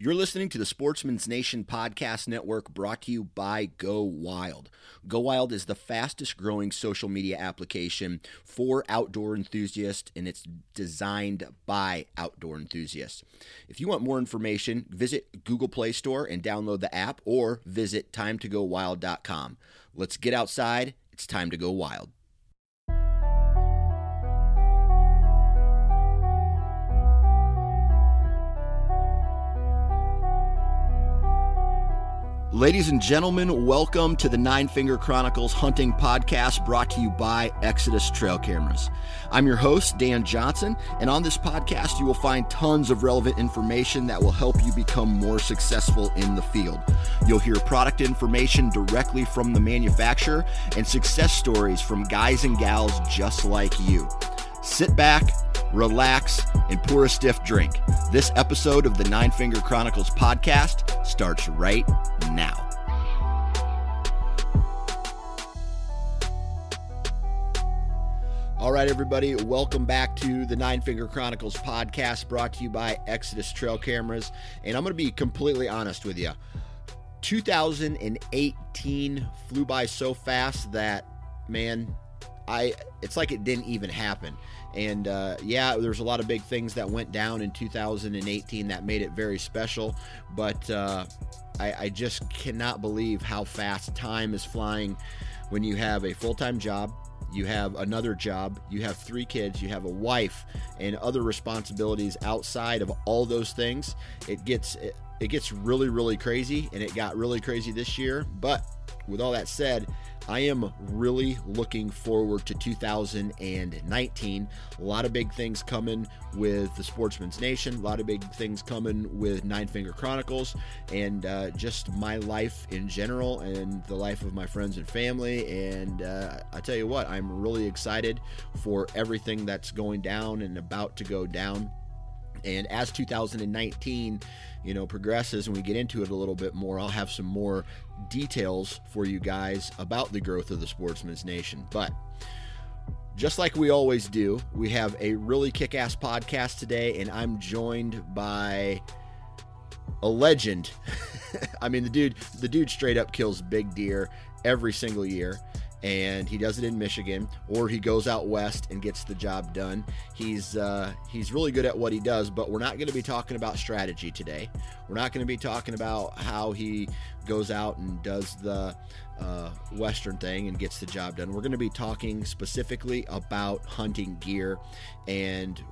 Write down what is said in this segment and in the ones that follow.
You're listening to the Sportsman's Nation Podcast Network brought to you by Go Wild. Go Wild is the fastest growing social media application for outdoor enthusiasts, and it's designed by outdoor enthusiasts. If you want more information, visit Google Play Store and download the app or visit timetogowild.com. Let's get outside. It's time to go wild. Ladies and gentlemen, welcome to the Nine Finger Chronicles Hunting Podcast brought to you by Exodus Trail Cameras. I'm your host, Dan Johnson, and on this podcast, you will find tons of relevant information that will help you become more successful in the field. You'll hear product information directly from the manufacturer and success stories from guys and gals just like you. Sit back, relax, and pour a stiff drink. This episode of the Nine Finger Chronicles podcast starts right now. All right, everybody, welcome back to the Nine Finger Chronicles podcast brought to you by Exodus Trail Cameras. And I'm going to be completely honest with you. 2018 flew by so fast that, man, I it's like it didn't even happen. And uh, yeah, there's a lot of big things that went down in 2018 that made it very special. But uh, I, I just cannot believe how fast time is flying when you have a full time job, you have another job, you have three kids, you have a wife, and other responsibilities outside of all those things. It gets it, it gets really really crazy, and it got really crazy this year. But with all that said, I am really looking forward to 2019. A lot of big things coming with the Sportsman's Nation, a lot of big things coming with Nine Finger Chronicles, and uh, just my life in general and the life of my friends and family. And uh, I tell you what, I'm really excited for everything that's going down and about to go down. And as 2019, you know, progresses and we get into it a little bit more, I'll have some more details for you guys about the growth of the Sportsman's Nation. But just like we always do, we have a really kick ass podcast today, and I'm joined by a legend. I mean, the dude, the dude straight up kills big deer every single year and he does it in Michigan, or he goes out west and gets the job done. He's uh, he's really good at what he does, but we're not going to be talking about strategy today. We're not going to be talking about how he goes out and does the uh, Western thing and gets the job done. We're going to be talking specifically about hunting gear and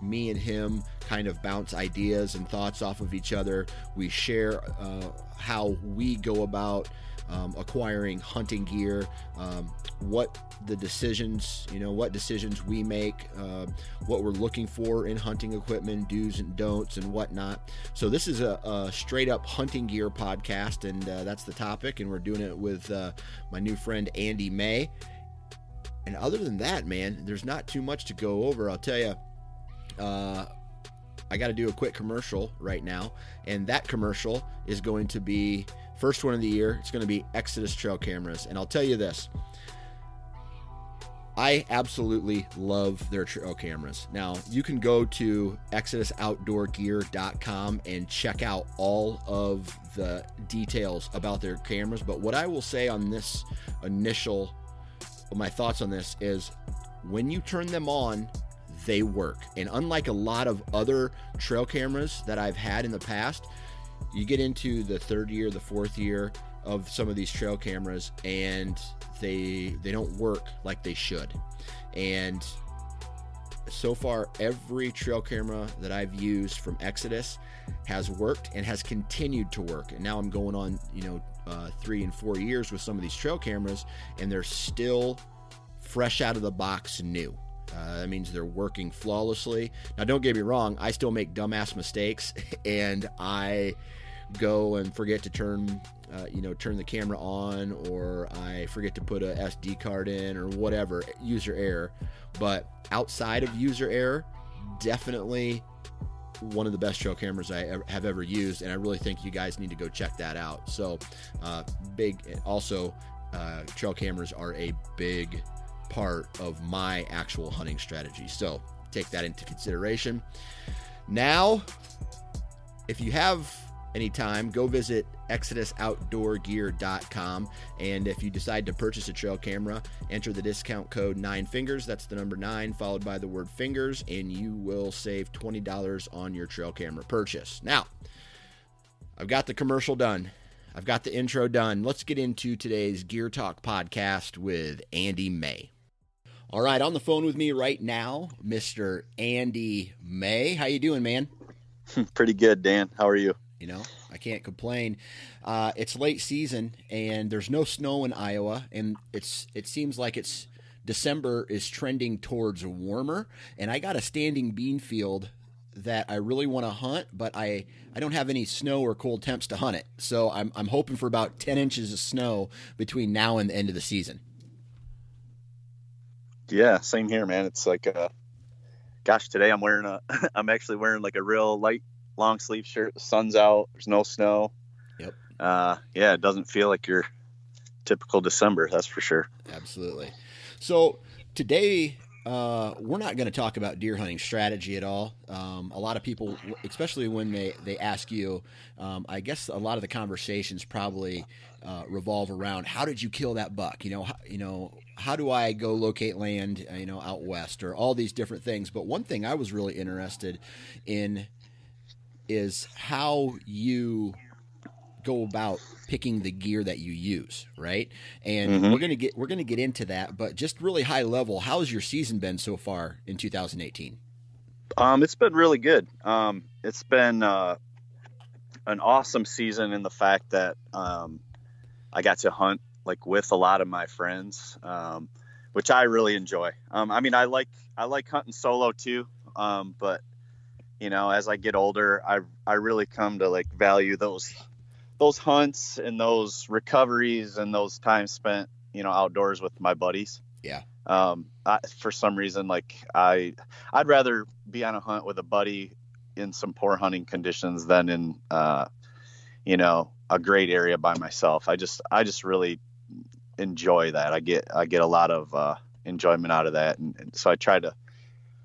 me and him kind of bounce ideas and thoughts off of each other. We share uh, how we go about um, acquiring hunting gear, um, what the decisions, you know, what decisions we make, uh, what we're looking for in hunting equipment, do's and don'ts, and whatnot. So this is a, a straight up hunting gear podcast, and uh, that's the topic. And we're doing it with uh, my new friend Andy May. And other than that, man, there's not too much to go over. I'll tell you. Uh, I got to do a quick commercial right now, and that commercial is going to be First one of the year, it's going to be Exodus Trail Cameras. And I'll tell you this I absolutely love their trail cameras. Now, you can go to ExodusOutdoorGear.com and check out all of the details about their cameras. But what I will say on this initial, my thoughts on this is when you turn them on, they work. And unlike a lot of other trail cameras that I've had in the past, you get into the third year, the fourth year of some of these trail cameras, and they they don't work like they should. And so far, every trail camera that I've used from Exodus has worked and has continued to work. And now I'm going on, you know, uh, three and four years with some of these trail cameras, and they're still fresh out of the box new. Uh, that means they're working flawlessly. Now, don't get me wrong, I still make dumbass mistakes, and I go and forget to turn uh, you know turn the camera on or i forget to put a sd card in or whatever user error but outside of user error definitely one of the best trail cameras i ever, have ever used and i really think you guys need to go check that out so uh, big also uh, trail cameras are a big part of my actual hunting strategy so take that into consideration now if you have any time, go visit ExodusOutdoorGear.com. And if you decide to purchase a trail camera, enter the discount code nine fingers. That's the number nine, followed by the word fingers, and you will save $20 on your trail camera purchase. Now, I've got the commercial done. I've got the intro done. Let's get into today's Gear Talk podcast with Andy May. All right, on the phone with me right now, Mr. Andy May. How you doing, man? Pretty good, Dan. How are you? You know, I can't complain. Uh, it's late season and there's no snow in Iowa, and it's it seems like it's December is trending towards warmer. And I got a standing bean field that I really want to hunt, but I I don't have any snow or cold temps to hunt it. So I'm I'm hoping for about ten inches of snow between now and the end of the season. Yeah, same here, man. It's like, uh, gosh, today I'm wearing a I'm actually wearing like a real light long sleeve shirt. The sun's out. There's no snow. Yep. Uh, yeah, it doesn't feel like your typical December. That's for sure. Absolutely. So today uh, we're not going to talk about deer hunting strategy at all. Um, a lot of people, especially when they, they ask you, um, I guess a lot of the conversations probably uh, revolve around how did you kill that buck? You know, how, you know, how do I go locate land? Uh, you know, out west or all these different things. But one thing I was really interested in is how you go about picking the gear that you use, right? And mm-hmm. we're gonna get we're gonna get into that, but just really high level, how's your season been so far in 2018? Um, it's been really good. Um, it's been uh, an awesome season in the fact that um, I got to hunt like with a lot of my friends, um, which I really enjoy. Um, I mean, I like I like hunting solo too, um, but you know, as I get older, I I really come to like value those those hunts and those recoveries and those times spent, you know, outdoors with my buddies. Yeah. Um, I, for some reason, like I, I'd rather be on a hunt with a buddy in some poor hunting conditions than in, uh, you know, a great area by myself. I just, I just really enjoy that. I get, I get a lot of uh, enjoyment out of that, and, and so I try to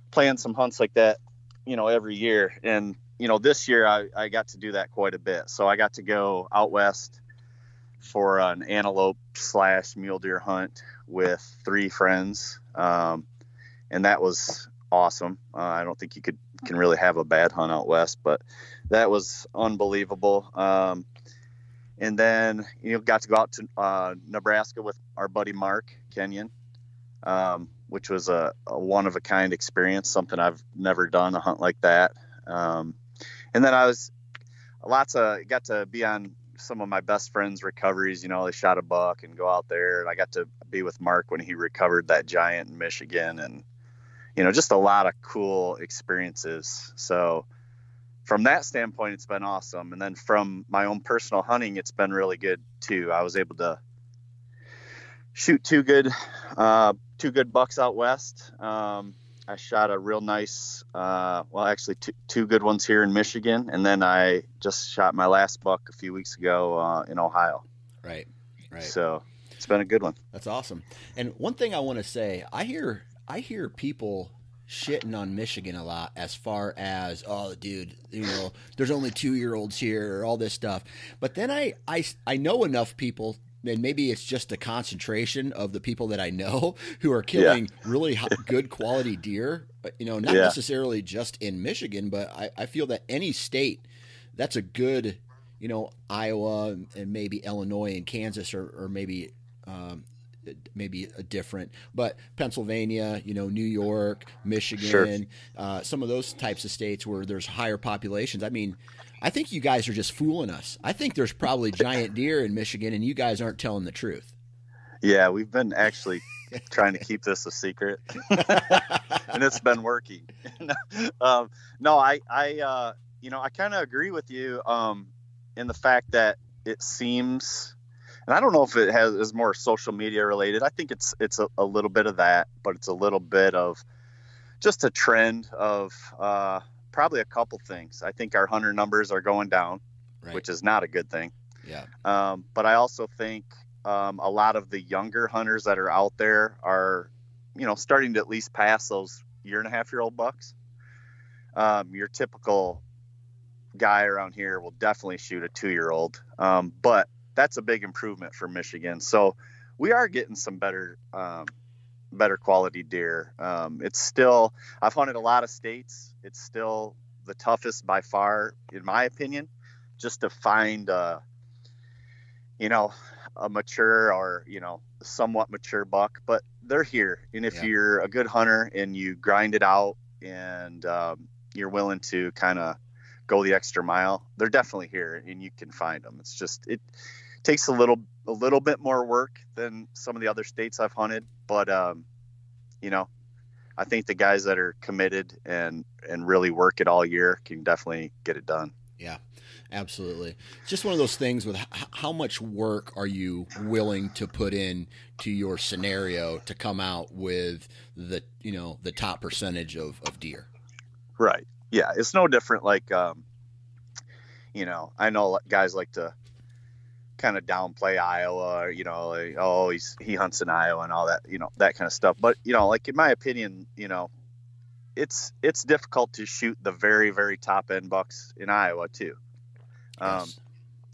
plan some hunts like that you know, every year. And, you know, this year I, I got to do that quite a bit. So I got to go out west for an antelope slash mule deer hunt with three friends. Um, and that was awesome. Uh, I don't think you could can really have a bad hunt out west, but that was unbelievable. Um, and then you know got to go out to uh, Nebraska with our buddy Mark Kenyon. Um, which was a, a one of a kind experience, something I've never done a hunt like that. Um, and then I was lots of got to be on some of my best friends' recoveries. You know, they shot a buck and go out there, and I got to be with Mark when he recovered that giant in Michigan, and you know, just a lot of cool experiences. So from that standpoint, it's been awesome. And then from my own personal hunting, it's been really good too. I was able to shoot two good uh, two good bucks out west. Um, I shot a real nice, uh, well, actually two, two good ones here in Michigan, and then I just shot my last buck a few weeks ago uh, in Ohio. Right, right. So, it's been a good one. That's awesome. And one thing I want to say, I hear I hear people shitting on Michigan a lot as far as oh dude you know there's only two year olds here or all this stuff but then I, I I know enough people and maybe it's just a concentration of the people that I know who are killing yeah. really good quality deer you know not yeah. necessarily just in Michigan but I, I feel that any state that's a good you know Iowa and maybe Illinois and Kansas or, or maybe um, maybe a different, but Pennsylvania, you know, New York, Michigan, sure. uh, some of those types of states where there's higher populations. I mean, I think you guys are just fooling us. I think there's probably giant deer in Michigan, and you guys aren't telling the truth. Yeah, we've been actually trying to keep this a secret, and it's been working. um, no, I, I, uh, you know, I kind of agree with you um, in the fact that it seems and I don't know if it has is more social media related. I think it's it's a, a, little bit of that, but it's a little bit of just a trend of uh, probably a couple things. I think our hunter numbers are going down, right. which is not a good thing. Yeah. Um, but I also think um, a lot of the younger hunters that are out there are, you know, starting to at least pass those year and a half year old bucks. Um, your typical guy around here will definitely shoot a two year old. Um, but that's a big improvement for Michigan. So we are getting some better um, better quality deer. Um, it's still I've hunted a lot of states. It's still the toughest by far, in my opinion, just to find a you know a mature or you know somewhat mature buck. But they're here, and if yeah. you're a good hunter and you grind it out and um, you're willing to kind of go the extra mile, they're definitely here, and you can find them. It's just it takes a little a little bit more work than some of the other states I've hunted, but um, you know, I think the guys that are committed and and really work it all year can definitely get it done. Yeah, absolutely. It's just one of those things with how much work are you willing to put in to your scenario to come out with the you know the top percentage of, of deer. Right. Yeah, it's no different. Like, um, you know, I know guys like to kind of downplay Iowa, or, you know, like, oh, he's he hunts in Iowa and all that, you know, that kind of stuff. But you know, like in my opinion, you know, it's it's difficult to shoot the very very top end bucks in Iowa too. Um, yes.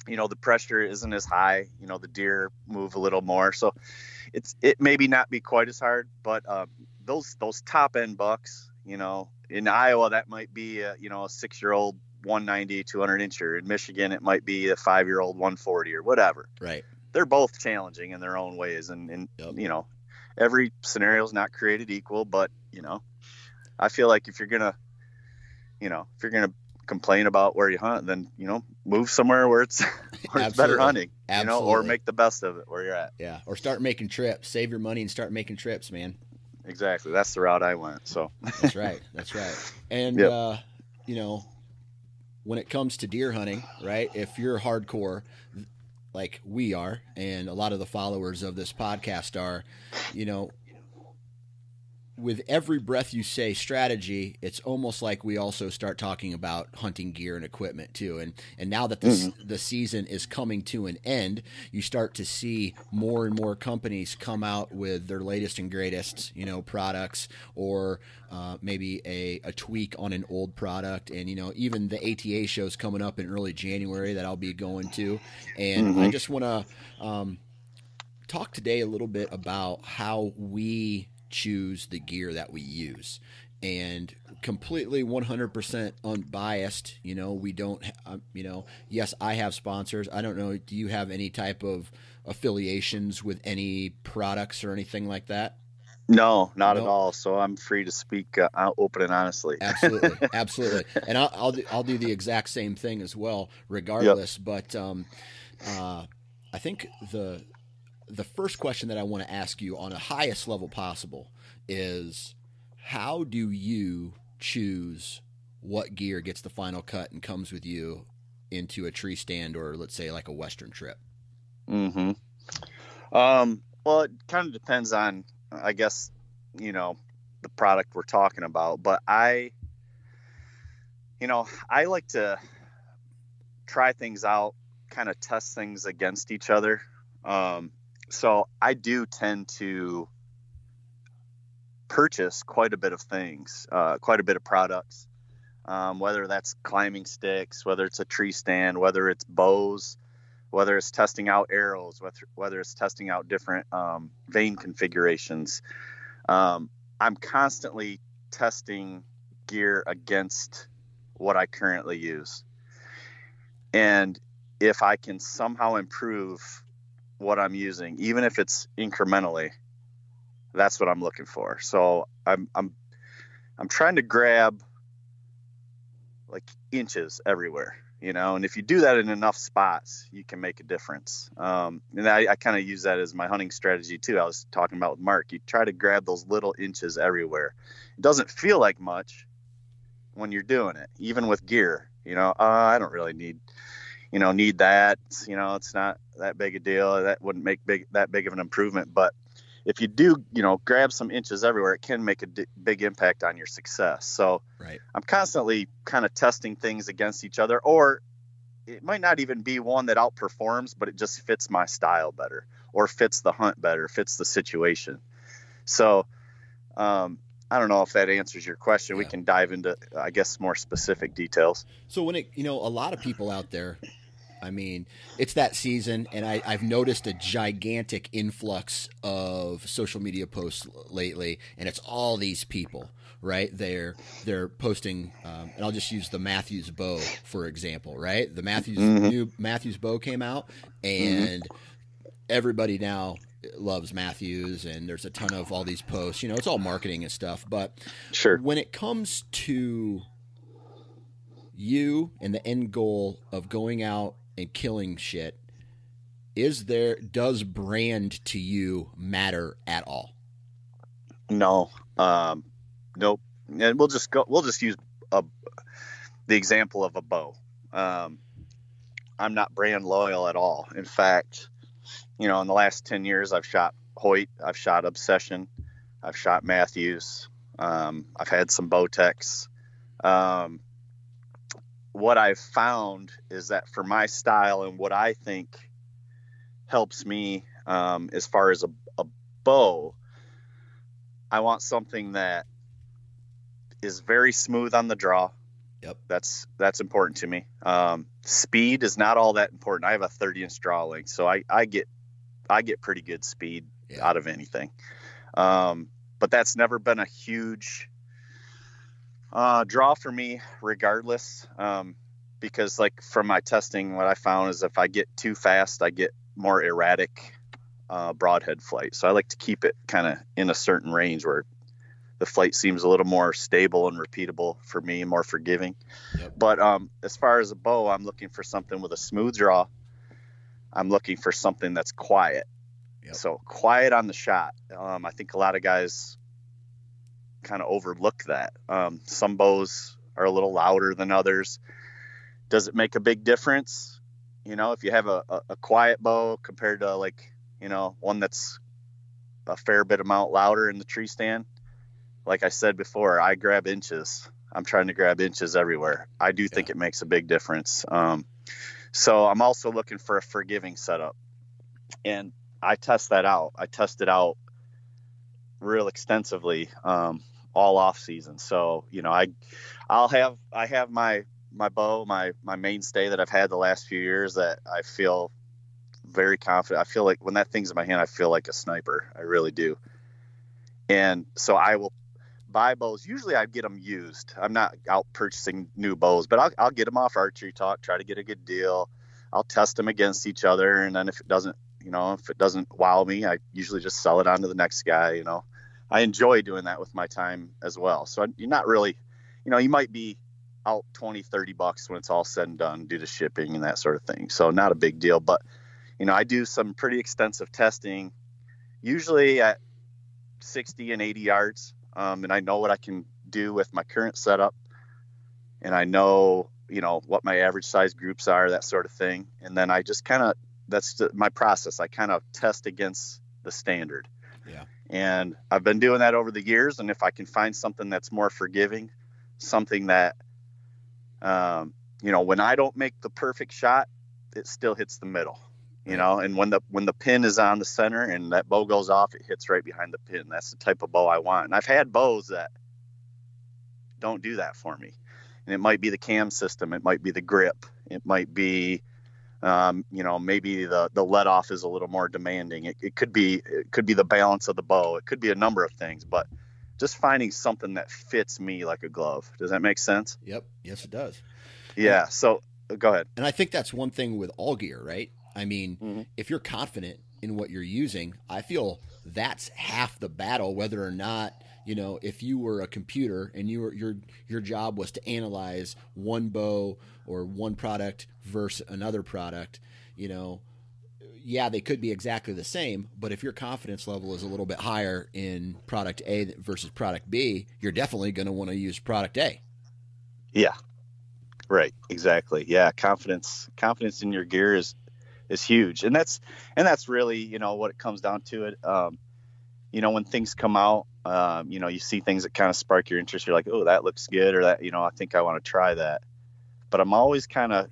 You know, the pressure isn't as high. You know, the deer move a little more, so it's it maybe not be quite as hard. But um, those those top end bucks, you know, in Iowa that might be a, you know a six year old 190, 200 incher. In Michigan, it might be a five year old 140 or whatever. Right. They're both challenging in their own ways. And, and yep. you know, every scenario is not created equal, but, you know, I feel like if you're going to, you know, if you're going to complain about where you hunt, then, you know, move somewhere where it's, where it's better hunting, Absolutely. you know, or make the best of it where you're at. Yeah. Or start making trips, save your money and start making trips, man. Exactly. That's the route I went. So that's right. That's right. And, yep. uh, you know, when it comes to deer hunting, right? If you're hardcore, like we are, and a lot of the followers of this podcast are, you know, with every breath you say strategy, it's almost like we also start talking about hunting gear and equipment too. And and now that this mm-hmm. the season is coming to an end, you start to see more and more companies come out with their latest and greatest, you know, products or uh, maybe a, a tweak on an old product. And you know, even the ATA shows coming up in early January that I'll be going to. And mm-hmm. I just want to um, talk today a little bit about how we choose the gear that we use. And completely 100% unbiased you know we don't um, you know yes i have sponsors. I don't know do you have any type of affiliations with any products or anything like that? No not at all. So i'm free to speak uh, open and honestly. Absolutely. Absolutely. And I'll, I'll do, I'll do the exact same thing as well regardless. Yep. but um, uh, i think the the first question that I want to ask you on the highest level possible is how do you choose what gear gets the final cut and comes with you into a tree stand or let's say like a western trip? Mm-hmm. Um well it kind of depends on I guess you know the product we're talking about, but I you know, I like to try things out, kind of test things against each other. Um, so I do tend to purchase quite a bit of things, uh, quite a bit of products, um, whether that's climbing sticks, whether it's a tree stand, whether it's bows, whether it's testing out arrows, whether, whether it's testing out different um, vane configurations. Um, I'm constantly testing gear against what I currently use. And if I can somehow improve what I'm using, even if it's incrementally, that's what I'm looking for. So I'm I'm I'm trying to grab like inches everywhere, you know. And if you do that in enough spots, you can make a difference. Um, and I, I kind of use that as my hunting strategy too. I was talking about with Mark. You try to grab those little inches everywhere. It doesn't feel like much when you're doing it, even with gear. You know, uh, I don't really need you know need that you know it's not that big a deal. That wouldn't make big that big of an improvement. But if you do you know grab some inches everywhere it can make a d- big impact on your success. So right. I'm constantly kind of testing things against each other or it might not even be one that outperforms but it just fits my style better or fits the hunt better fits the situation. So um, I don't know if that answers your question. Yeah. We can dive into, I guess, more specific details. So when it, you know, a lot of people out there, I mean, it's that season, and I, have noticed a gigantic influx of social media posts lately, and it's all these people, right? They're they're posting, um, and I'll just use the Mathews bow for example, right? The Mathews mm-hmm. new Mathews bow came out, mm-hmm. and mm-hmm. everybody now loves Mathews and there's a ton of all these posts. You know, it's all marketing and stuff. But sure, when it comes to you and the end goal of going out and killing shit, is there does brand to you matter at all? No, um, nope. And we'll just go. We'll just use a, the example of a bow. Um, I'm not brand loyal at all. In fact, you know, in the last 10 years, I've shot Hoyt, I've shot Obsession, I've shot Mathews, um, I've had some Bowtechs. Um, what I've found is that for my style and what I think helps me um, as far as a, a bow, I want something that is very smooth on the draw. Yep. That's that's important to me. Um, speed is not all that important. I have a 30 inch draw length, so I, I get I get pretty good speed yeah. out of anything. Um, but that's never been a huge uh, draw for me, regardless. Um, because like from my testing, what I found is if I get too fast, I get more erratic uh, broadhead flight. So I like to keep it kind of in a certain range where the flight seems a little more stable and repeatable for me, more forgiving. Yep. But um, as far as a bow, I'm looking for something with a smooth draw I'm looking for something that's quiet. Yep. So quiet on the shot. Um, I think a lot of guys kind of overlook that. Um, some bows are a little louder than others. Does it make a big difference? You know, if you have a, a, a quiet bow compared to like, you know, one that's a fair bit amount louder in the tree stand. Like I said before, I grab inches. I'm trying to grab inches everywhere. I do yeah. think it makes a big difference. Um, so I'm also looking for a forgiving setup. And I test that out. I test it out real extensively um, all off season. So, you know, I I'll have I have my my bow, my my mainstay that I've had the last few years that I feel very confident. I feel like when that thing's in my hand, I feel like a sniper. I really do. And so I will buy bows. Usually I get them used. I'm not out purchasing new bows, but I'll, I'll get them off Archery Talk, try to get a good deal. I'll test them against each other, and then if it doesn't, you know, if it doesn't wow me, I usually just sell it on to the next guy. You know, I enjoy doing that with my time as well. So you're not really, you know, you might be out 20, 30 bucks when it's all said and done due to shipping and that sort of thing. So not a big deal, but you know, I do some pretty extensive testing, usually at 60 and 80 yards um, and I know what I can do with my current setup, and I know you know what my average size groups are, that sort of thing. And then I just kind of that's the, my process. I kind of test against the standard. Yeah. And I've been doing that over the years. And if I can find something that's more forgiving, something that, um, you know, when I don't make the perfect shot, it still hits the middle. You know and when the when the pin is on the center and that bow goes off it hits right behind the pin. That's the type of bow i want. And i've had bows that don't do that for me. And it might be the cam system. It might be the grip. It might be um, you know maybe the the let off is a little more demanding. It, it could be it could be the balance of the bow. It could be a number of things but just finding something that fits me like a glove. Does that make sense? Yep. Yes it does. Yeah so go ahead. and i think that's one thing with all gear right I mean, mm-hmm. if you're confident in what you're using, I feel that's half the battle. Whether or not you know, if you were a computer and you were your your job was to analyze one bow or one product versus another product, you know, yeah, they could be exactly the same, but if your confidence level is a little bit higher in product A versus product B, you're definitely going to want to use product A. Yeah. Right, exactly. Yeah, confidence confidence in your gear is is huge, and that's and that's really you know what it comes down to. It, um, you know, when things come out, um, you know, you see things that kind of spark your interest. You're like, oh, that looks good, or that you know, I think I want to try that. But I'm always kind of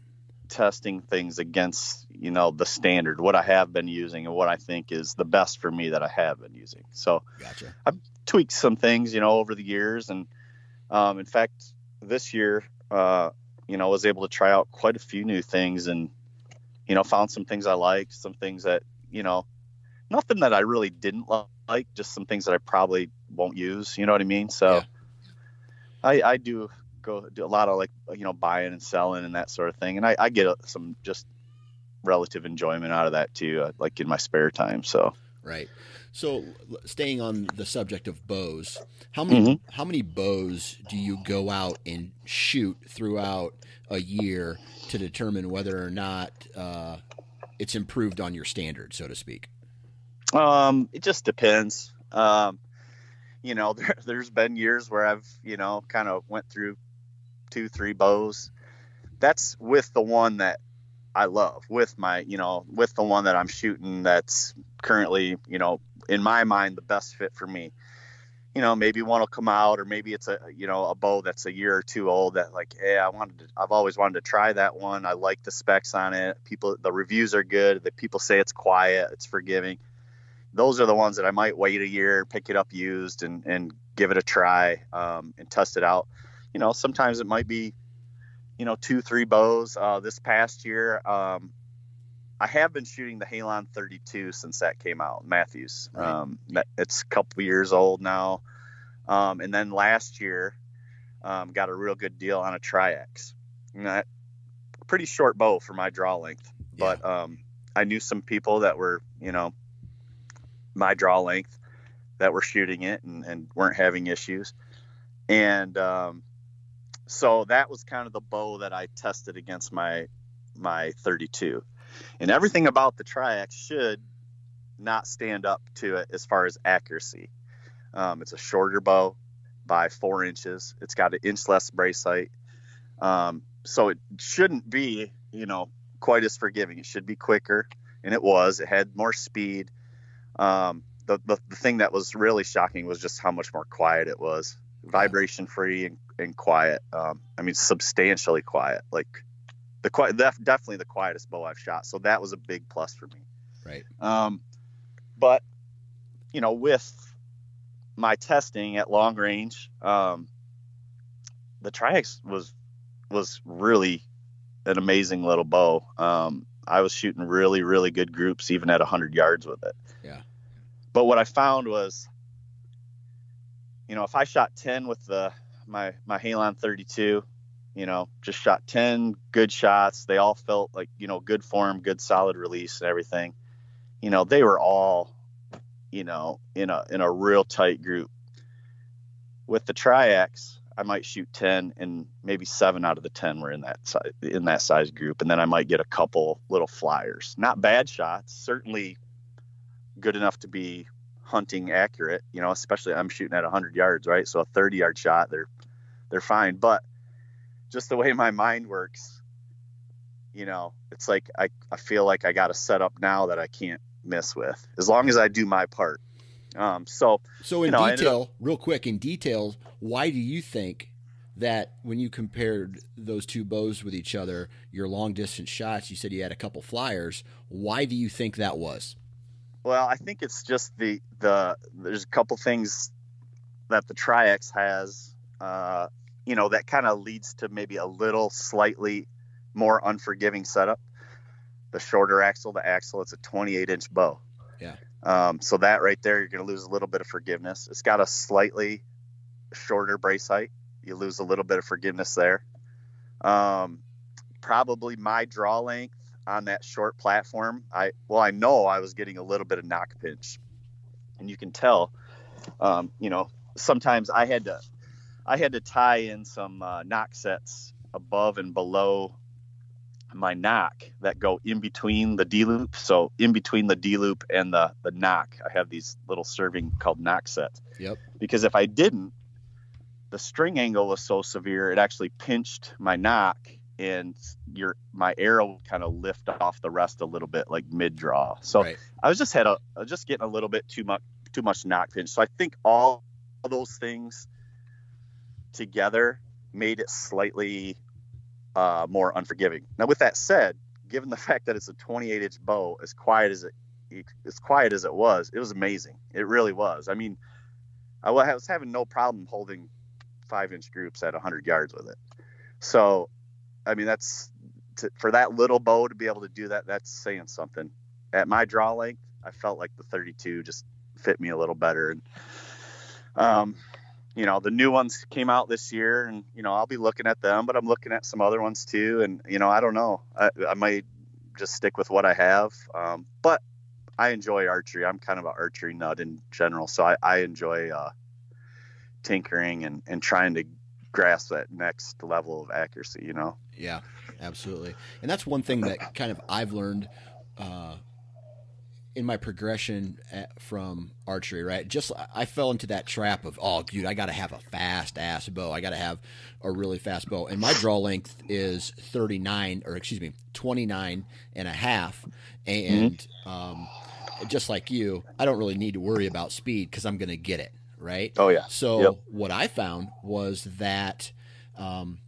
testing things against you know the standard, what I have been using, and what I think is the best for me that I have been using. So, gotcha. I've tweaked some things, you know, over the years, and um, in fact, this year, uh, you know, I was able to try out quite a few new things and you know, found some things I liked, some things that, you know, nothing that I really didn't like, just some things that I probably won't use. You know what I mean? So yeah. I, I do go do a lot of like, you know, buying and selling and that sort of thing. And I, I get some just relative enjoyment out of that too, uh, like in my spare time. So, right. So, staying on the subject of bows, how many mm-hmm. how many bows do you go out and shoot throughout a year to determine whether or not uh, it's improved on your standard, so to speak? Um, it just depends. Um, you know, there, there's been years where I've you know kind of went through two, three bows. That's with the one that I love with my, you know, with the one that I'm shooting that's currently, you know, in my mind the best fit for me. You know, maybe one will come out or maybe it's a, you know, a bow that's a year or two old that like, hey, I wanted to, I've always wanted to try that one. I like the specs on it. People, the reviews are good. The people say it's quiet, it's forgiving. Those are the ones that I might wait a year, pick it up used and, and give it a try um, and test it out. You know, sometimes it might be you know, two, three bows. Uh, this past year, um, I have been shooting the Halon 32 since that came out, Mathews. Right. Um, it's a couple years old now. Um, and then last year, um, got a real good deal on a Triax. That pretty short bow for my draw length, yeah. but um, I knew some people that were, you know, my draw length that were shooting it and, and weren't having issues. And um, so that was kind of the bow that I tested against my my 32. And everything about the Triax should not stand up to it as far as accuracy. Um, it's a shorter bow by four inches. It's got an inch less brace height. Um, so it shouldn't be, you know, quite as forgiving. It should be quicker, and it was. It had more speed. Um, the, the, the thing that was really shocking was just how much more quiet it was vibration free and, and quiet. Um, I mean, substantially quiet. Like the quiet, definitely the quietest bow I've shot. So that was a big plus for me. Right. Um, but you know, with my testing at long range, um, the Triax was was really an amazing little bow. Um, I was shooting really, really good groups, even at 100 yards with it. Yeah. But what I found was you know, if I shot 10 with the my my Halon 32, you know, just shot 10 good shots, they all felt like, you know, good form, good solid release and everything. You know, they were all, you know, in a in a real tight group. With the Triax, I might shoot 10 and maybe 7 out of the 10 were in that size in that size group and then I might get a couple little flyers. Not bad shots, certainly good enough to be hunting accurate, you know, especially I'm shooting at 100 yards, right? So a 30 yard shot, they're they're fine. But just the way my mind works, you know, it's like I, I feel like I got a setup now that I can't miss with as long as I do my part. Um, so so in you know, detail, up, real quick, in detail, why do you think that when you compared those two bows with each other, your long distance shots, you said you had a couple flyers. Why do you think that was? Well, I think it's just the the there's a couple things that the Triax has, uh, you know, that kind of leads to maybe a little slightly more unforgiving setup. The shorter axle, the axle, it's a 28 inch bow. Yeah. Um, so that right there, you're going to lose a little bit of forgiveness. It's got a slightly shorter brace height. You lose a little bit of forgiveness there. Um, probably my draw length on that short platform. I well, I know I was getting a little bit of nock pinch, and you can tell. Um, you know, sometimes I had to, I had to tie in some uh, nock sets above and below my nock that go in between the D loop. So in between the D loop and the the nock, I have these little serving called nock sets. Yep. Because if I didn't, the string angle was so severe it actually pinched my nock and your my arrow kind of lift off the rest a little bit like mid draw. So right. I was just had a was just getting a little bit too much too much nock pinch. So I think all those things together made it slightly uh, more unforgiving. Now, with that said, given the fact that it's a 28 inch bow, as quiet as it as quiet as it was, it was amazing. It really was. I mean, I was having no problem holding five inch groups at 100 yards with it. So, I mean, that's to, for that little bow to be able to do that. That's saying something. At my draw length, I felt like the 32 just fit me a little better, and um, you know the new ones came out this year and you know i'll be looking at them but i'm looking at some other ones too. And you know i don't know. I, I might just stick with what i have. Um, but i enjoy archery. I'm kind of an archery nut in general. So i, I enjoy uh, tinkering and, and trying to grasp that next level of accuracy you know? Yeah absolutely. And that's one thing that kind of i've learned uh, in my progression at, from archery, right? Just I fell into that trap of, oh, dude, I got to have a fast ass bow. I got to have a really fast bow. And my draw length is 39, or excuse me, 29 and a half. And mm-hmm. um, just like you, I don't really need to worry about speed because I'm going to get it, right? Oh, yeah. So yep. what I found was that. Um,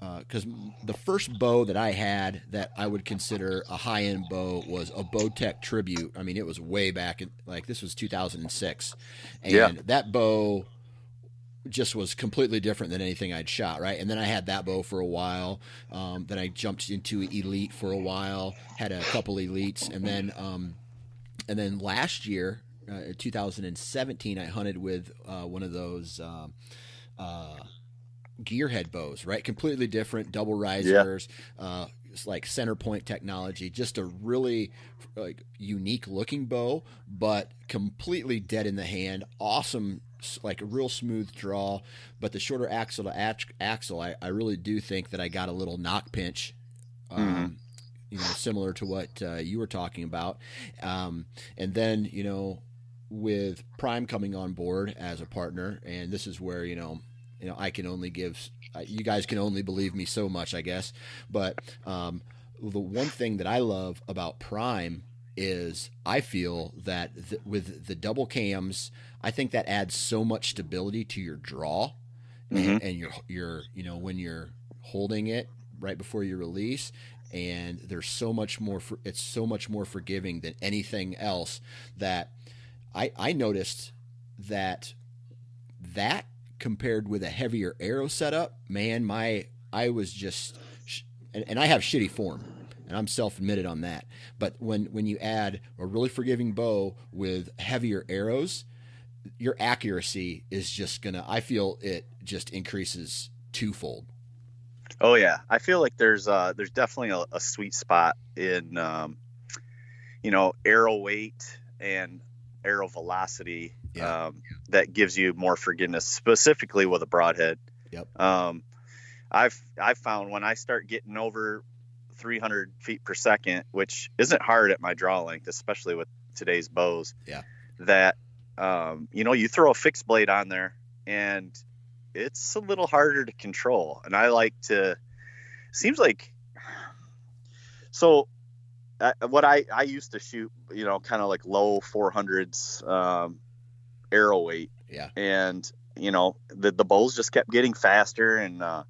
because uh, the first bow that I had that I would consider a high end bow was a Bowtech Tribute. I mean, it was way back, in, like this was 2006, and yeah. that bow just was completely different than anything I'd shot, right? And then I had that bow for a while. Um, then I jumped into Elite for a while, had a couple Elites, and then um, and then last year, uh, 2017, I hunted with uh, one of those. Um, uh, gearhead bows, right? Completely different, double risers, yeah. uh, it's like center point technology. Just a really like unique looking bow, but completely dead in the hand. Awesome, like a real smooth draw. But the shorter axle to axle, I, I really do think that I got a little nock pinch. Um, mm-hmm. You know, similar to what uh, you were talking about, um, and then you know, with Prime coming on board as a partner, and this is where you know you know, I can only give, you guys can only believe me so much, I guess. But um, the one thing that I love about Prime is I feel that th- with the double cams, I think that adds so much stability to your draw mm-hmm. and, and your your you know when you're holding it right before you release and there's so much more for, it's so much more forgiving than anything else that I I noticed that that compared with a heavier arrow setup, man, my I was just and, and I have shitty form and I'm self-admitted on that. But when when you add a really forgiving bow with heavier arrows, your accuracy is just gonna. I feel it just increases twofold. Oh yeah, I feel like there's uh there's definitely a, a sweet spot in um, you know arrow weight and arrow velocity yeah. um, that gives you more forgiveness, specifically with a broadhead. Yep. Um, I've I've found when I start getting over 300 feet per second, which isn't hard at my draw length, especially with today's bows. Yeah. That um, you know, you throw a fixed blade on there, and it's a little harder to control. And I like to. Seems like. So uh, what I I used to shoot, you know, kind of like low 400s um, arrow weight. Yeah. And you know, the the bowls just kept getting faster, and uh,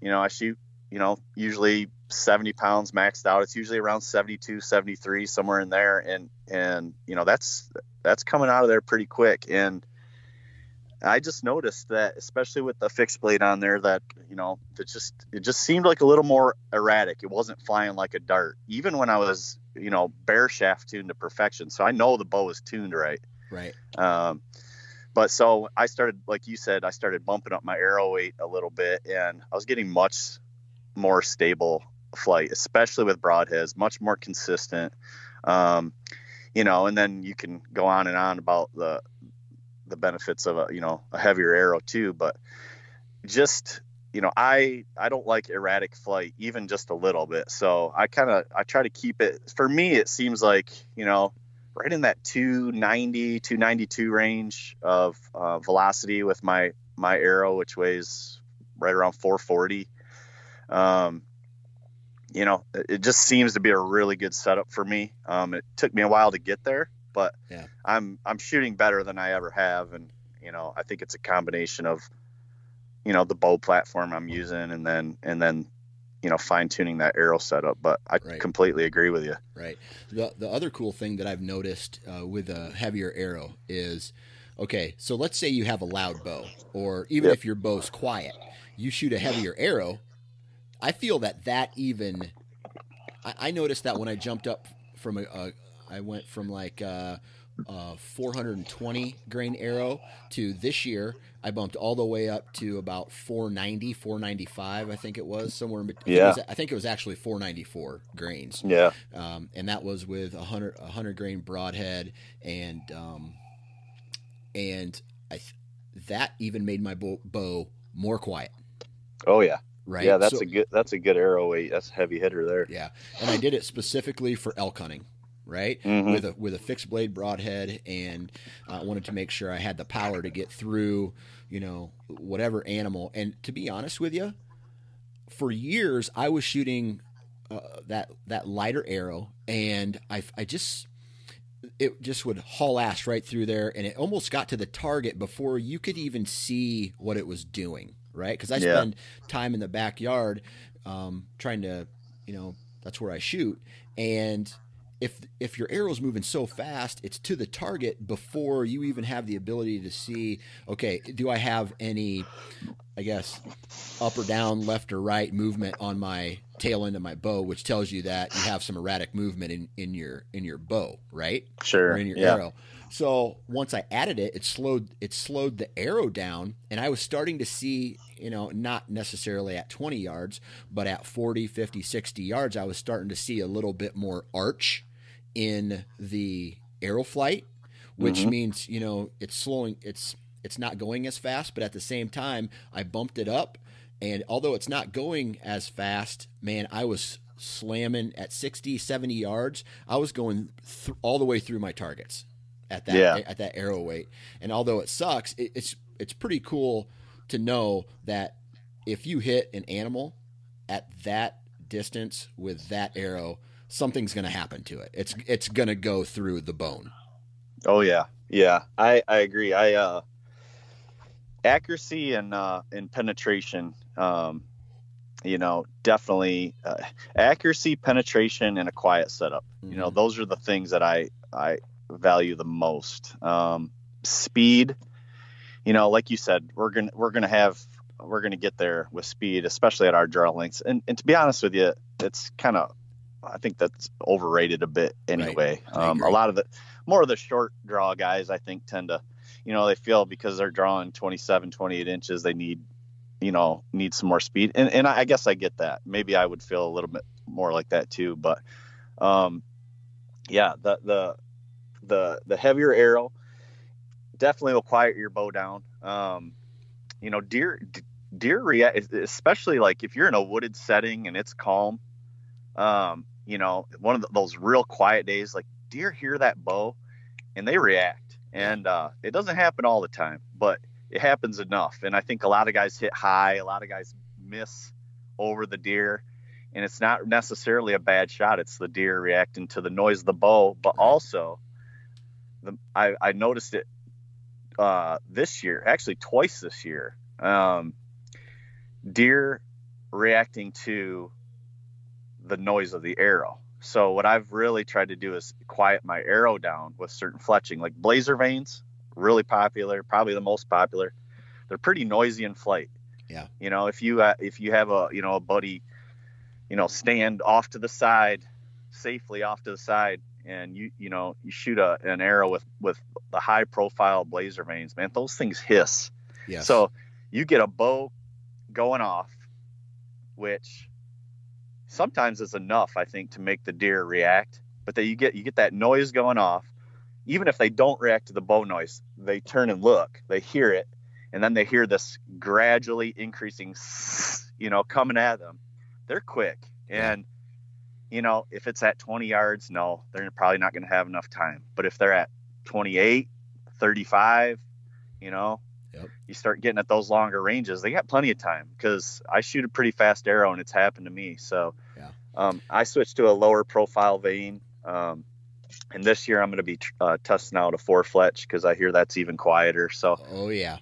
you know, I shoot, you know, usually 70 pounds maxed out. It's usually around 72, 73, somewhere in there, and and you know, that's that's coming out of there pretty quick, and I just noticed that, especially with the fixed blade on there, that you know, it just it just seemed like a little more erratic. It wasn't flying like a dart, even when I was you know bare shaft tuned to perfection. So I know the bow is tuned right. Right. Um, but so I started, like you said, I started bumping up my arrow weight a little bit, and I was getting much more stable flight, especially with broadheads, much more consistent. Um, you know, and then you can go on and on about the the benefits of a you know a heavier arrow too but just you know i i don't like erratic flight even just a little bit so i kind of i try to keep it for me it seems like you know right in that 290 292 range of uh, velocity with my my arrow which weighs right around 440 um you know it just seems to be a really good setup for me um it took me a while to get there but yeah. I'm I'm shooting better than I ever have, and you know I think it's a combination of you know the bow platform I'm using, and then and then you know fine tuning that arrow setup. But I right. completely agree with you. Right. The the other cool thing that I've noticed uh, with a heavier arrow is. Okay, so let's say you have a loud bow, or even yep. if your bow's quiet, you shoot a heavier arrow. I feel that that even, I, I noticed that when I jumped up from a, a, I went from like uh, uh, 420 grain arrow to this year I bumped all the way up to about 490, 495, I think it was somewhere. In between. Yeah. I, was, I think it was actually 494 grains. Yeah. Um, and that was with a hundred, a hundred grain broadhead, and um, and I th- that even made my bow, bow more quiet. Oh yeah. Right. Yeah, that's so, a good that's a good arrow weight. That's a heavy hitter there. Yeah, and I did it specifically for elk hunting right? Mm-hmm. With a with a fixed blade broadhead, and I uh, wanted to make sure I had the power to get through, you know, whatever animal. And to be honest with you, for years I was shooting uh, that that lighter arrow, and I I just it just would haul ass right through there, and it almost got to the target before you could even see what it was doing, right? Because I yeah. spend time in the backyard um, trying to, you know, that's where I shoot, and if if your arrow's moving so fast, it's to the target before you even have the ability to see. Okay, do I have any, I guess, up or down, left or right movement on my tail end of my bow, which tells you that you have some erratic movement in, in your in your bow, right? Sure. Or in your yeah. arrow. So once I added it, it slowed it slowed the arrow down, and I was starting to see, you know, not necessarily at 20 yards, but at 40, 50, 60 yards, I was starting to see a little bit more arch in the arrow flight, which mm-hmm. means you know it's slowing. It's it's not going as fast, but at the same time, I bumped it up, and although it's not going as fast, man, I was slamming at 60, 70 yards. I was going th- all the way through my targets at that yeah. at that arrow weight. And although it sucks, it, it's it's pretty cool to know that if you hit an animal at that distance with that arrow, something's going to happen to it. It's it's going to go through the bone. Oh yeah, yeah. I I agree. I uh, accuracy and uh, and penetration. Um, you know, definitely uh, accuracy, penetration, and a quiet setup. Mm-hmm. You know, mm-hmm. those are the things that I I value the most. Um, speed. You know, like you said, we're gonna we're gonna have we're gonna get there with speed, especially at our draw lengths. And and to be honest with you, it's kind of I think that's overrated a bit anyway. Right. Um, a lot of the more of the short draw guys, I think, tend to, you know, they feel because they're drawing 27, 28 inches, they need, you know, need some more speed. And, and I guess I get that. Maybe I would feel a little bit more like that too. But, um, yeah, the, the, the, the heavier arrow definitely will quiet your bow down. Um, you know, deer, deer react, especially like if you're in a wooded setting and it's calm, um, you know, one of the, those real quiet days, like deer hear that bow and they react. And uh, it doesn't happen all the time, but it happens enough. And I think a lot of guys hit high, a lot of guys miss over the deer. And it's not necessarily a bad shot. It's the deer reacting to the noise of the bow, but also the, I, I noticed it uh, this year, actually twice this year, um, deer reacting to the noise of the arrow. So what I've really tried to do is quiet my arrow down with certain fletching, like blazer vanes, really popular, probably the most popular. They're pretty noisy in flight. Yeah. You know, if you uh, if you have a you know a buddy, you know, stand off to the side, safely off to the side, and you you know you shoot a, an arrow with with the high profile blazer vanes, man, those things hiss. Yes. So you get a bow going off, which sometimes is enough, I think, to make the deer react. But that you get you get that noise going off, even if they don't react to the bow noise, they turn and look, they hear it, and then they hear this gradually increasing, you know, coming at them. They're quick, and you know, if it's at 20 yards, no, they're probably not going to have enough time. But if they're at 28, 35, you know, Yep. you start getting at those longer ranges, they got plenty of time because I shoot a pretty fast arrow and it's happened to me. So Yeah. um, I switched to a lower profile vane. Um, and this year I'm going to be uh, testing out a four fletch because I hear that's even quieter. So oh yeah.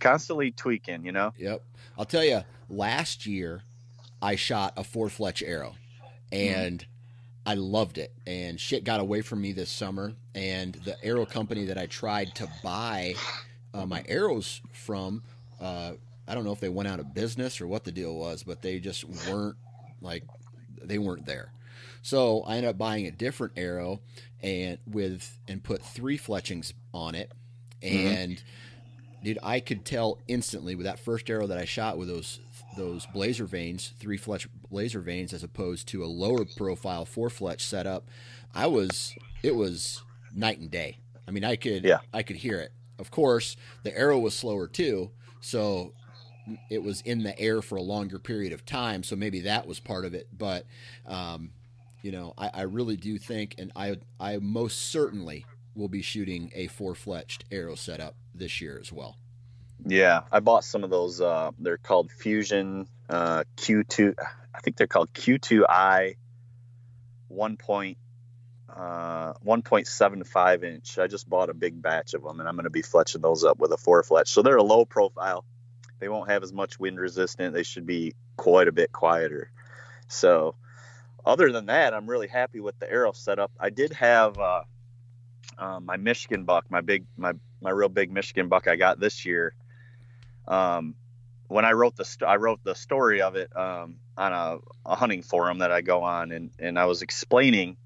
constantly tweaking, you know? Yep. I'll tell you, last year I shot a four fletch arrow and I loved it. And shit got away from me this summer. And the arrow company that I tried to buy uh, my arrows from, uh, I don't know if they went out of business or what the deal was, but they just weren't like, they weren't there. So I ended up buying a different arrow and with and put three fletchings on it. And dude, I could tell instantly with that first arrow that I shot with those those blazer vanes, three fletch blazer vanes, as opposed to a lower profile four fletch setup. I was it was night and day. I mean, I could Yeah. I could hear it. Of course, the arrow was slower too, so it was in the air for a longer period of time. So maybe that was part of it. But um, you know, I, I really do think, and I I most certainly will be shooting a four fletched arrow setup this year as well. Yeah, I bought some of those. Uh, they're called Fusion uh, Q2. I think they're called Q2i, one point, uh, one point seven five inch. I just bought a big batch of them, and I'm going to be fletching those up with a four fletch. So they're a low profile. They won't have as much wind resistant. They should be quite a bit quieter. So, other than that, I'm really happy with the arrow setup. I did have uh, uh, my Michigan buck, my big, my my real big Michigan buck I got this year um, when I wrote the st- I wrote the story of it um, on a, a hunting forum that I go on, and and I was explaining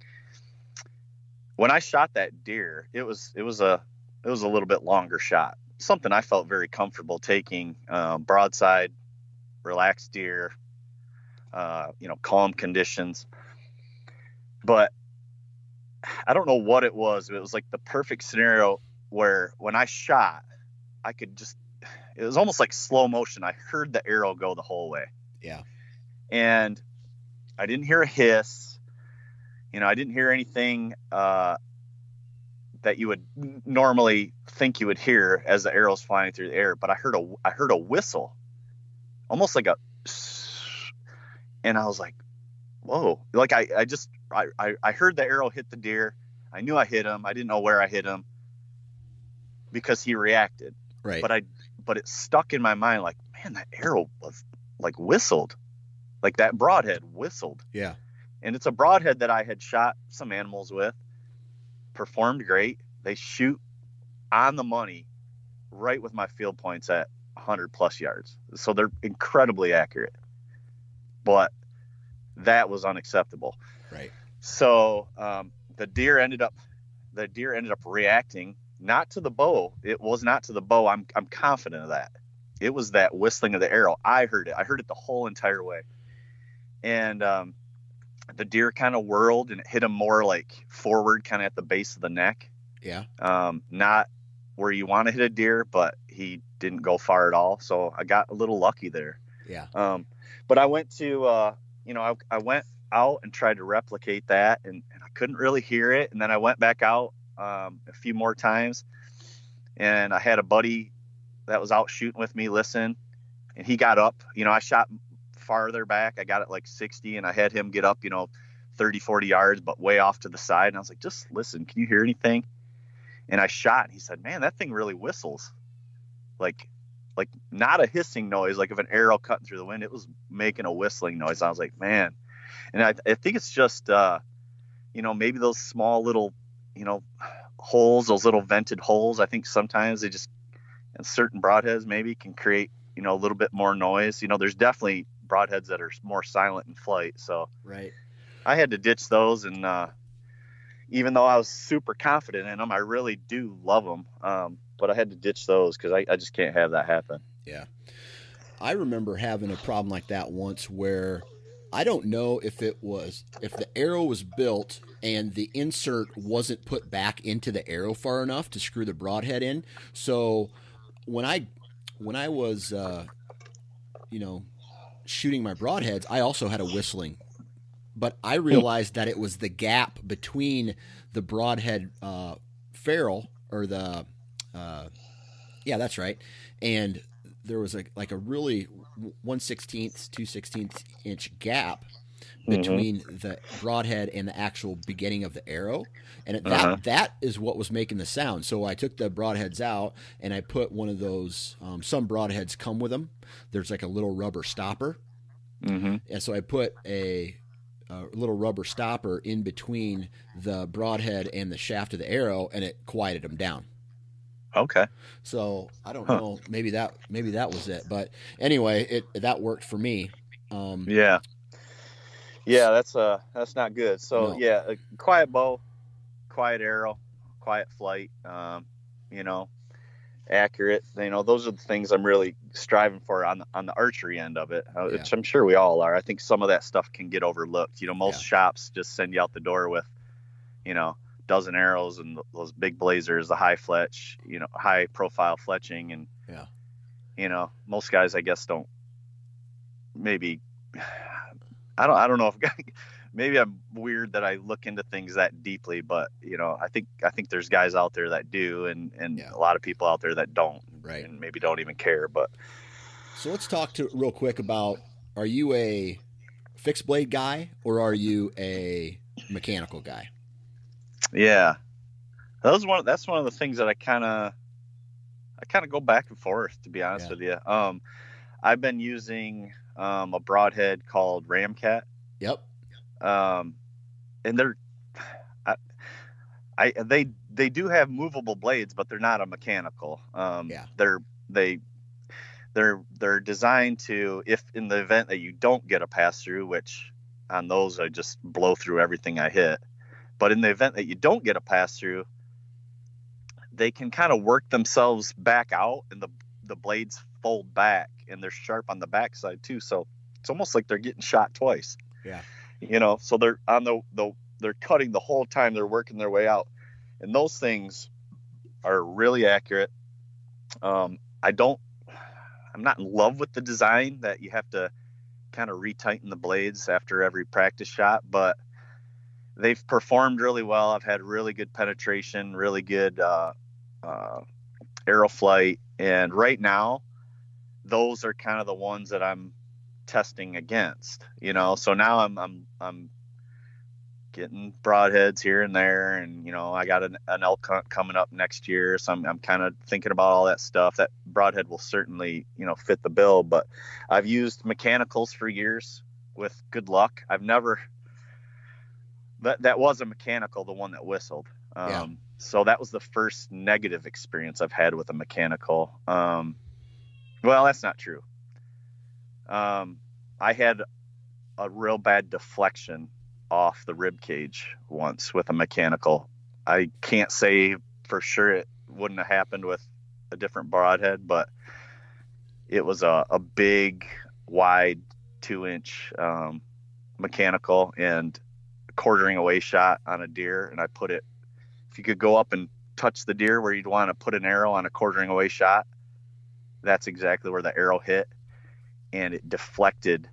when I shot that deer, it was it was a it was a little bit longer shot, something I felt very comfortable taking, um, broadside, relaxed deer, uh, you know, calm conditions, but I don't know what it was. It was like the perfect scenario where when I shot, I could just it was almost like slow motion. I heard the arrow go the whole way. Yeah. And I didn't hear a hiss. You know, I didn't hear anything uh, that you would normally think you would hear as the arrow's flying through the air. But I heard a I heard a whistle, almost like a, and I was like, "Whoa!" Like I I just I I, I heard the arrow hit the deer. I knew I hit him. I didn't know where I hit him because he reacted Right. but I but it stuck in my mind like man that arrow was like whistled like that broadhead whistled yeah. And it's a broadhead that I had shot some animals with performed great they shoot on the money right with my field points at 100 plus yards so they're incredibly accurate but that was unacceptable Right. so um, the deer ended up the deer ended up reacting not to the bow. It was not to the bow. I'm I'm confident of that. It was that whistling of the arrow. I heard it. I heard it the whole entire way. And um, the deer kind of whirled and it hit him more like forward, kind of at the base of the neck. Yeah. Um, not where you want to hit a deer, but he didn't go far at all. So I got a little lucky there. Yeah. Um, but I went to, uh, you know, I, I went out and tried to replicate that, and, and I couldn't really hear it. And then I went back out um, a few more times, and I had a buddy that was out shooting with me listen, and he got up. You know, I shot farther back. I got it like 60, and I had him get up, you know, 30, 40 yards, but way off to the side. And I was like, just listen, can you hear anything? and I shot. And he said, "Man, that thing really whistles, like like not a hissing noise, like if an arrow cutting through the wind. It was making a whistling noise. I was like, man, and I, I think it's just, uh, you know, maybe those small little, you know, holes, those little vented holes. I think sometimes they just, and certain broadheads maybe can create, you know, a little bit more noise. You know, there's definitely broadheads that are more silent in flight. So right, I had to ditch those, and uh, even though I was super confident in them, I really do love them. Um, but I had to ditch those because I, I just can't have that happen. Yeah. I remember having a problem like that once where I don't know if it was if the arrow was built and the insert wasn't put back into the arrow far enough to screw the broadhead in. So when I when I was uh, you know shooting my broadheads, I also had a whistling, but I realized that it was the gap between the broadhead uh, ferrule or the uh, yeah, that's right, and there was a like a really one sixteenth, two sixteenth inch gap. Between mm-hmm. the broadhead and the actual beginning of the arrow, and that uh-huh. that is what was making the sound. So I took the broadheads out and I put one of those. Um, some broadheads come with them. There's like a little rubber stopper, mm-hmm. and so I put a a little rubber stopper in between the broadhead and the shaft of the arrow, and it quieted them down. Okay. So I don't huh. know. Maybe that maybe that was it. But anyway, it that worked for me. Um, yeah. Yeah, that's uh that's not good. So no. yeah, a quiet bow, quiet arrow, quiet flight. Um, you know, accurate. You know, those are the things I'm really striving for on the, on the archery end of it, uh, yeah. which I'm sure we all are. I think some of that stuff can get overlooked. You know, most yeah. shops just send you out the door with, you know, dozen arrows and those big blazers, the high fletch, you know, high profile fletching, and yeah, you know, most guys I guess don't. Maybe I don't. I don't know if maybe I'm weird that I look into things that deeply, but you know, I think I think there's guys out there that do, and and yeah. a lot of people out there that don't, right? And maybe don't even care. But so let's talk to real quick about: Are you a fixed blade guy or are you a mechanical guy? Yeah, that was one. That's one of the things that I kind of, I kind of go back and forth. To be honest yeah. with you, um, I've been using um, a broadhead called Ramcat. Yep. Um, and they're, I, I, they they do have movable blades, but they're not a mechanical. Um, yeah. They're they they're they're designed to if in the event that you don't get a pass through, which on those I just blow through everything I hit. But in the event that you don't get a pass through, they can kind of work themselves back out and the the blades fold back and they're sharp on the backside too. So it's almost like they're getting shot twice. Yeah. You know, so they're on the, the they're cutting the whole time they're working their way out. And those things are really accurate. Um, I don't I'm not in love with the design that you have to kind of retighten the blades after every practice shot, but they've performed really well. I've had really good penetration, really good uh, uh, arrow flight, and right now, those are kind of the ones that I'm testing against. You know, so now I'm I'm I'm getting broadheads here and there, and you know, I got an, an elk hunt coming up next year, so I'm I'm kind of thinking about all that stuff. That broadhead will certainly you know fit the bill, but I've used mechanicals for years with good luck. I've never that that was a mechanical, the one that whistled. Um, yeah. So that was the first negative experience I've had with a mechanical. Um, well, that's not true. Um, I had a real bad deflection off the rib cage once with a mechanical. I can't say for sure it wouldn't have happened with a different broadhead, but it was a, a big, wide, two inch um, mechanical, and quartering away shot on a deer, and I put it. If you could go up and touch the deer where you'd want to put an arrow on a quartering away shot, that's exactly where the arrow hit, and it deflected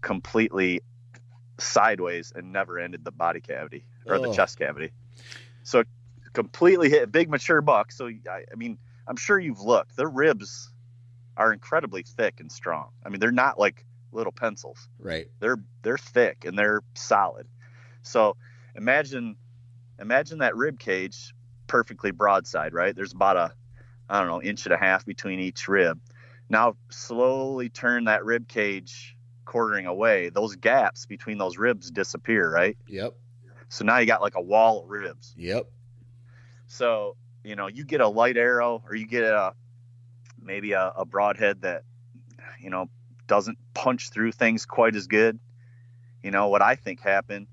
completely sideways and never ended the body cavity or oh. the chest cavity. So completely hit a big mature buck. So I, I mean, I'm sure you've looked. Their ribs are incredibly thick and strong. I mean, they're not like little pencils. Right. They're they're thick and they're solid. So imagine imagine that rib cage perfectly broadside, right? There's about a, I don't know, inch and a half between each rib. Now slowly turn that rib cage quartering away. Those gaps between those ribs disappear, right? Yep. So now you got like a wall of ribs. Yep. So, you know, you get a light arrow or you get a maybe a, a broadhead that, you know, doesn't punch through things quite as good. You know, what I think happened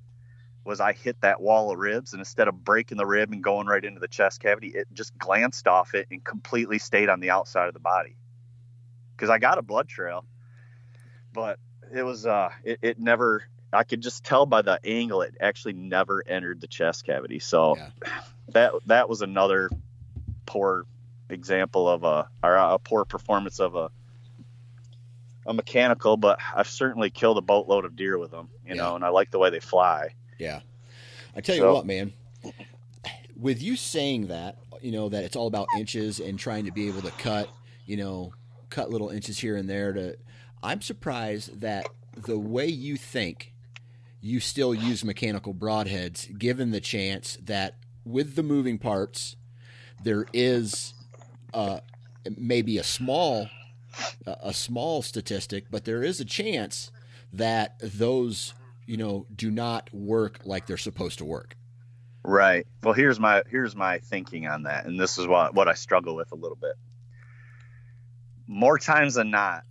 was I hit that wall of ribs and instead of breaking the rib and going right into the chest cavity, it just glanced off it and completely stayed on the outside of the body. Cause I got a blood trail, but it was, uh, it, it never, I could just tell by the angle, it actually never entered the chest cavity. So Yeah. that, that was another poor example of a, or a poor performance of a, a mechanical, but I've certainly killed a boatload of deer with them, you Yeah. know, and I like the way they fly. Yeah. I tell you So- what, man. With you saying that, you know, that it's all about inches and trying to be able to cut, you know, cut little inches here and there to I'm surprised that the way you think you still use mechanical broadheads given the chance that with the moving parts there is uh maybe a small a a small statistic, but there is a chance that those you know do not work like they're supposed to work. Right. Well, here's my here's my thinking on that, and this is what what I struggle with a little bit. More times than not,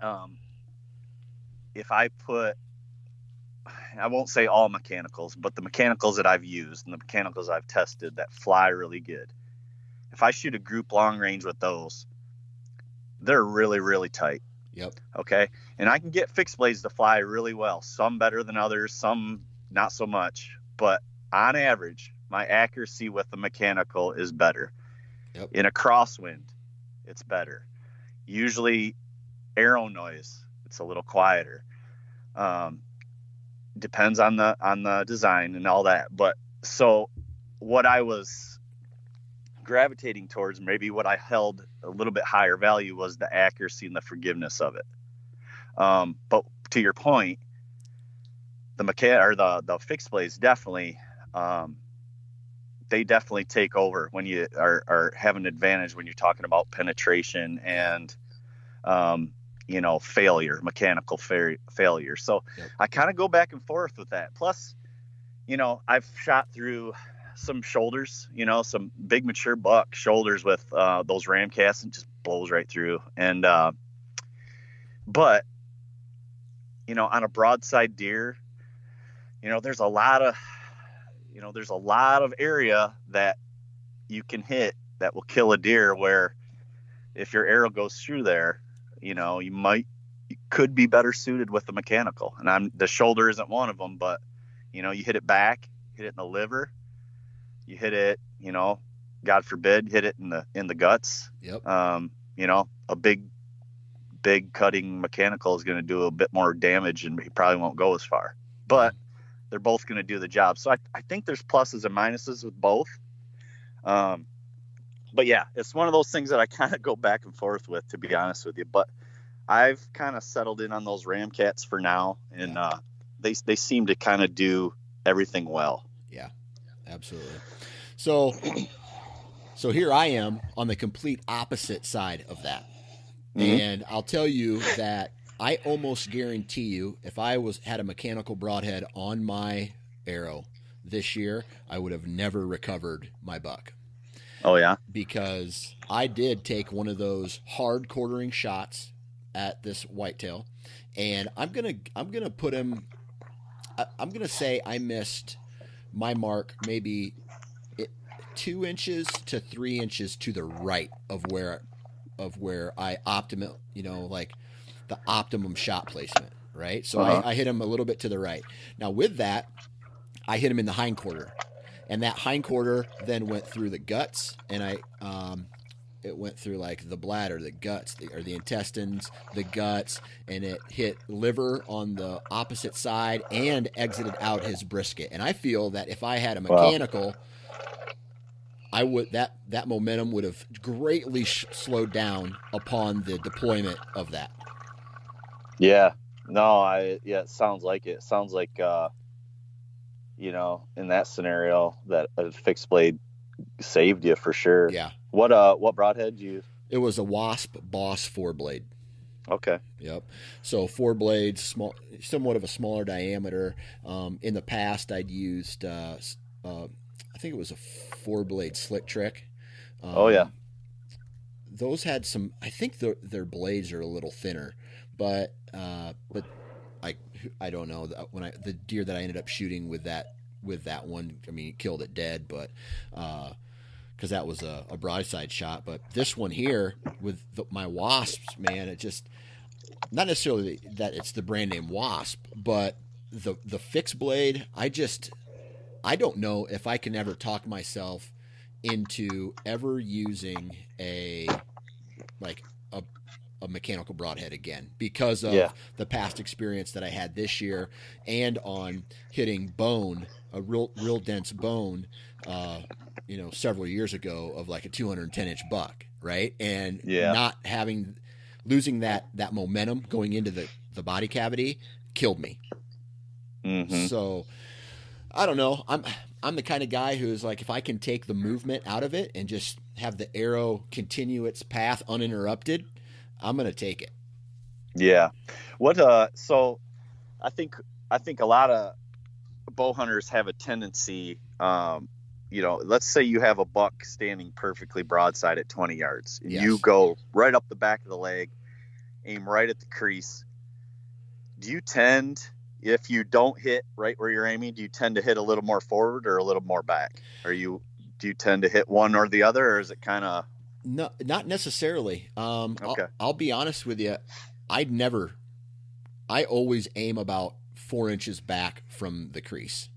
um, if I put, I won't say all mechanicals, but the mechanicals that I've used and the mechanicals I've tested that fly really good. If I shoot a group long range with those, they're really really tight. Yep. Okay. And I can get fixed blades to fly really well, some better than others, some not so much. But on average, my accuracy with the mechanical is better. Yep. In a crosswind, it's better. Usually, arrow noise, it's a little quieter. Um, depends on the on the design and all that. But so, what I was gravitating towards, maybe what I held a little bit higher value, was the accuracy and the forgiveness of it. Um, but to your point, the mechan or the the fixed blades definitely um, they definitely take over when you are, are have an advantage when you're talking about penetration and um, you know failure mechanical fa- failure so Yep. i kind of go back and forth with that plus you know i've shot through some shoulders you know some big mature buck shoulders with uh, those Ramcats and just blows right through. And uh, but you know on a broadside deer you know there's a lot of you know there's a lot of area that you can hit that will kill a deer where if your arrow goes through there you know you might you could be better suited with the mechanical. And i'm the shoulder isn't one of them but you know you hit it back hit it in the liver you hit it you know god forbid hit it in the in the guts Yep. um, you know, a big, big cutting mechanical is going to do a bit more damage and he probably won't go as far. But they're both going to do the job. So I, I think there's pluses and minuses with both. Um, but yeah, it's one of those things that I kind of go back and forth with, to be honest with you. But I've kind of settled in on those Ramcats for now, and uh, they they seem to kind of do everything well. Absolutely. So, so here I am on the complete opposite side of that, Mhm. and I'll tell you that I almost guarantee you, if I was had a mechanical broadhead on my arrow this year, I would have never recovered my buck Oh yeah, because I did take one of those hard quartering shots at this whitetail, and I'm gonna I'm gonna put him. I'm gonna say I missed my mark maybe two inches to three inches to the right of where of where I optimum you know like the optimum shot placement right. So Uh-huh. I, I hit him a little bit to the right. Now with that, I hit him in the hind quarter and that hind quarter then went through the guts and i um, it went through like the bladder the guts the, or the intestines the guts and it hit liver on the opposite side and exited out his brisket and i feel that if i had a Wow. mechanical i would that that momentum would have greatly sh- slowed down upon the deployment of that Yeah. No, I yeah, it sounds like it. Sounds like uh you know, in that scenario that a fixed blade saved you for sure. Yeah. What uh what broadhead did you use? It was a Wasp Boss four blade. Okay. Yep. So four blades, small, somewhat of a smaller diameter. Um, in the past, I'd used, uh, uh, I think it was a four blade slick trick. Um, Oh, yeah. Those had some. I think their their blades are a little thinner, but uh, but I I don't know when I the deer that I ended up shooting with that with that one. I mean, it killed it dead, but. Because that was a, a, broadside shot. But this one here with the, my wasps, man, it just not necessarily that it's the brand name Wasp, but the the fixed blade. I just I don't know if I can ever talk myself into ever using a like a a mechanical broadhead again because of Yeah. the past experience that I had this year and on hitting bone a real real dense bone uh, you know several years ago of like a 210 inch buck right and Yeah. not having losing that that momentum going into the the body cavity killed me hmm so I don't know. I'm I'm the kind of guy who's like if I can take the movement out of it and just have the arrow continue its path uninterrupted, I'm gonna take it. Yeah. What uh so I think I think a lot of bow hunters have a tendency um you know, let's say you have a buck standing perfectly broadside at 20 yards. And Yes. You go right up the back of the leg, aim right at the crease. Do you tend if you don't hit right where you're aiming, do you tend to hit a little more forward or a little more back? Are you do you tend to hit one or the other or is it kind of No, not necessarily. Um, Okay. I'll, I'll be honest with you. I'd never. I always aim about four inches back from the crease.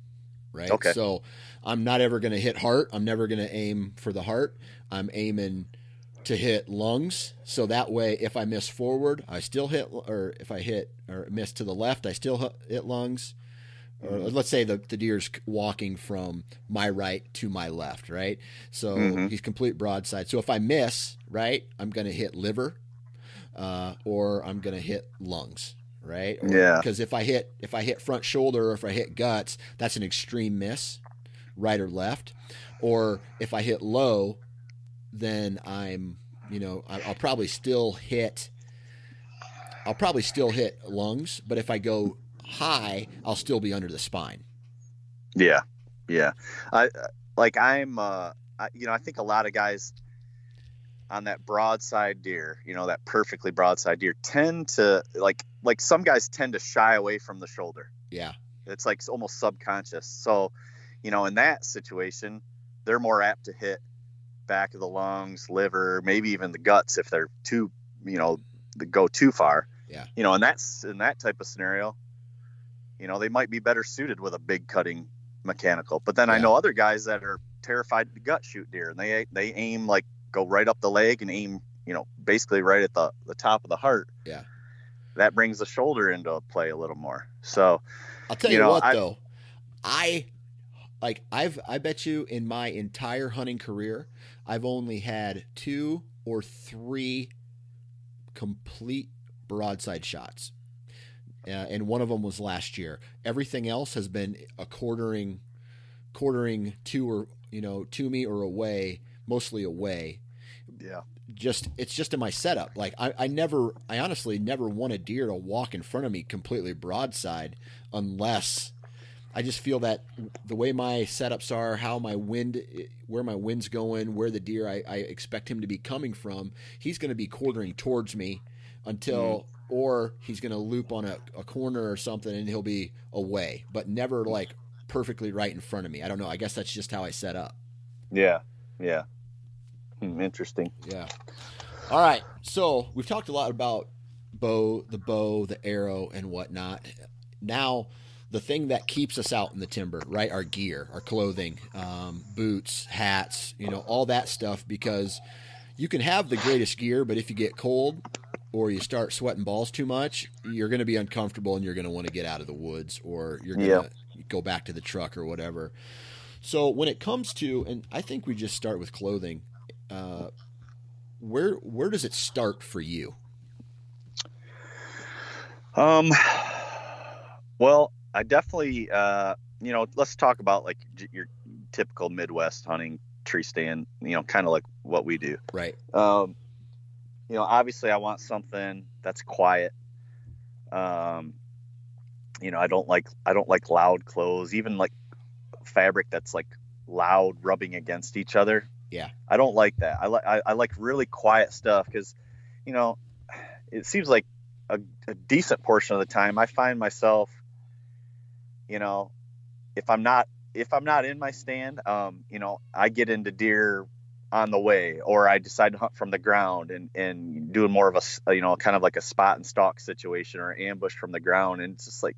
Right. Okay. So I'm not ever going to hit heart. I'm never going to aim for the heart. I'm aiming to hit lungs. So that way, if I miss forward, I still hit, or if I hit or miss to the left, I still hit lungs. Or let's say the, the deer's walking from my right to my left, right? So Mhm. he's complete broadside. So if I miss, right, I'm going to hit liver, uh, or I'm going to hit lungs, right? Or- Yeah. Because if I hit if I hit front shoulder or if I hit guts, that's an extreme miss, right or left. Or if I hit low, then I'm you know I'll probably still hit. I'll probably still hit lungs, but if I go high, I'll still be under the spine. Yeah, yeah. I like I'm uh I, you know I think a lot of guys on that broadside deer, you know that perfectly broadside deer, tend to like like some guys tend to shy away from the shoulder. Yeah, It's like almost subconscious. So, you know, in that situation, they're more apt to hit back of the lungs, liver, maybe even the guts if they're too, you know, they go too far. Yeah. You know, and that's in that type of scenario, you know, they might be better suited with a big cutting mechanical. But then I know other guys that are terrified to gut shoot deer and they they aim like go right up the leg and aim, you know, basically right at the the top of the heart. Yeah. That brings the shoulder into play a little more. So, I'll tell You you, know, what I- though, I like I've I bet you in my entire hunting career, I've only had two or three complete broadside shots, uh, and one of them was last year. Everything else has been a quartering, quartering to or you know to me or away, mostly away yeah. just it's just in my setup. Like I, I never I honestly never want a deer to walk in front of me completely broadside unless I just feel that the way my setups are, how my wind where my wind's going, where the deer I, I expect him to be coming from, he's gonna be quartering towards me until or he's gonna loop on a, a corner or something and he'll be away, but never like perfectly right in front of me. I don't know. I guess that's just how I set up. Yeah, yeah. Hmm, interesting. Yeah. All right. So we've talked a lot about bow, the bow, the arrow, and whatnot. Now, the thing that keeps us out in the timber, right? Our gear, our clothing, um, boots, hats, you know, all that stuff. Because you can have the greatest gear, but if you get cold or you start sweating balls too much, you're going to be uncomfortable and you're going to want to get out of the woods or you're going to go back to the truck or whatever. So when it comes to, and I think we just start with clothing. Uh, where where does it start for you? Um, well, I definitely, uh, you know, let's talk about like your typical Midwest hunting tree stand, you know, kind of like what we do. Right. Um, you know, obviously I want something that's quiet. Um, you know, I don't like I don't like loud clothes, even like fabric that's like loud rubbing against each other. Yeah. I don't like that. I like I, I like really quiet stuff because, you know, it seems like a, a decent portion of the time I find myself, you know, if I'm not if I'm not in my stand, um, you know, I get into deer on the way, or I decide to hunt from the ground and and doing more of a you know kind of like a spot and stalk situation or ambush from the ground, and it's just like,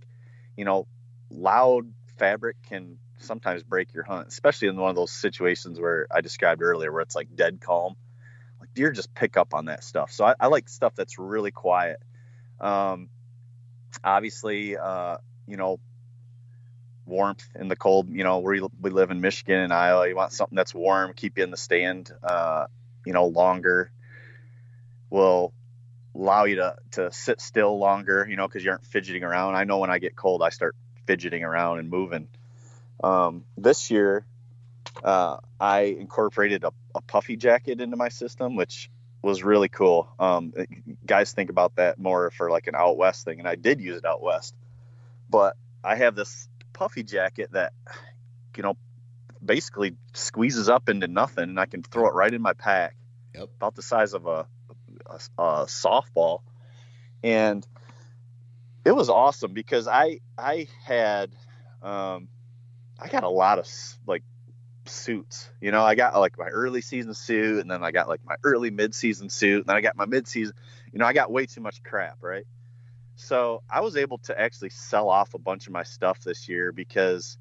you know, loud fabric can sometimes break your hunt, especially in one of those situations where I described earlier, where it's like dead calm. Like deer just pick up on that stuff. So I, I like stuff that's really quiet. Um, obviously, uh, you know, warmth in the cold. You know, we we live in Michigan and Iowa. You want something that's warm, keep you in the stand. Uh, you know, longer will allow you to to sit still longer. You know, because you aren't fidgeting around. I know when I get cold, I start fidgeting around and moving. Um, this year, uh, I incorporated a, a, puffy jacket into my system, which was really cool. Um, guys think about that more for like an out west thing, and I did use it out west. But I have this puffy jacket that, you know, basically squeezes up into nothing, and I can throw it right in my pack, yep. about the size of a, a, a softball, and it was awesome because I I had um, I got a lot of like suits. You know, I got like my early season suit, and then I got like my early mid season suit, and then I got my mid season. You know, I got way too much crap, right? So I was able to actually sell off a bunch of my stuff this year because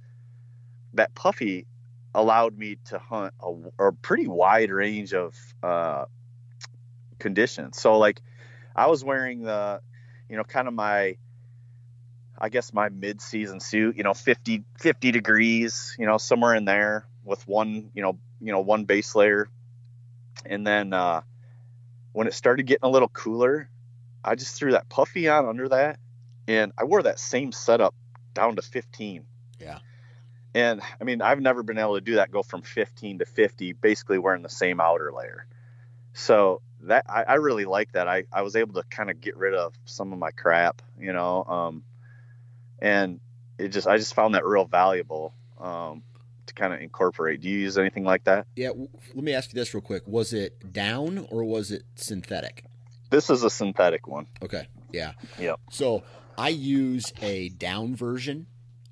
that puffy allowed me to hunt a, a pretty wide range of uh, conditions. So like I was wearing the, you know, kind of my, I guess my mid-season suit, you know, 50, 50 degrees, you know, somewhere in there with one, you know, you know, one base layer. And then uh, when it started getting a little cooler, I just threw that puffy on under that, and I wore that same setup down to 15. Yeah. And I mean, I've never been able to do that, go from 15 to 50, basically wearing the same outer layer. So that I, I really like that. I, I was able to kind of get rid of some of my crap, you know, um, and it just I just found that real valuable um, to kind of incorporate. Do you use anything like that? Yeah. Let me ask you this real quick: Was it down or was it synthetic? This is a synthetic one. Okay. Yeah. Yep. So I use a down version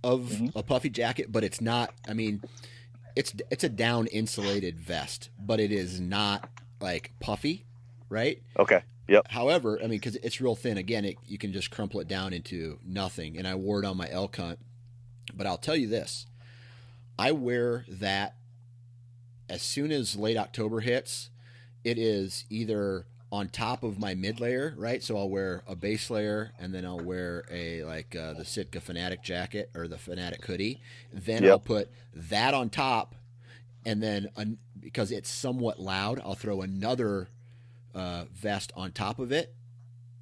of mm-hmm. a puffy jacket, but it's not. I mean, it's it's a down insulated vest, but it is not like puffy, right? Okay. Yep. However, I mean, because it's real thin. Again, it, you can just crumple it down into nothing. And I wore it on my elk hunt. But I'll tell you this: I wear that as soon as late October hits. It is either on top of my mid layer, right? So I'll wear a base layer and then I'll wear a like uh, the Sitka Fanatic jacket or the Fanatic hoodie. Then yep. I'll put that on top, and then because it's somewhat loud, I'll throw another uh, vest on top of it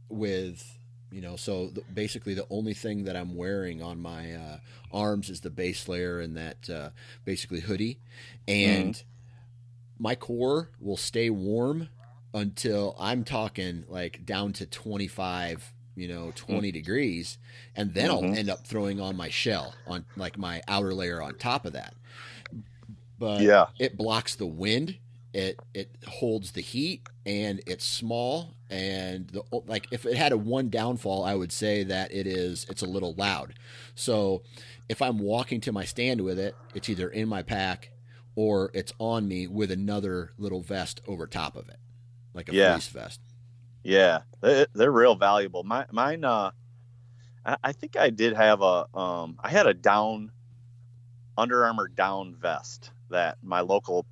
with you know so the, basically the only thing that i'm wearing on my uh, arms is the base layer and that uh, basically hoodie and mm. my core will stay warm until I'm talking like down to 25, you know, 20 mm. degrees. And then mm-hmm. I'll end up throwing on my shell on like my outer layer on top of that. But yeah, it blocks the wind. It it holds the heat and it's small and the like if it had a one downfall I would say that it is it's a little loud. So if I'm walking to my stand with it, it's either in my pack or it's on me with another little vest over top of it like a yeah. vest. Yeah, they're real valuable. My, mine, uh, I think I did have a, um, I had a down, Under Armour down vest that my local,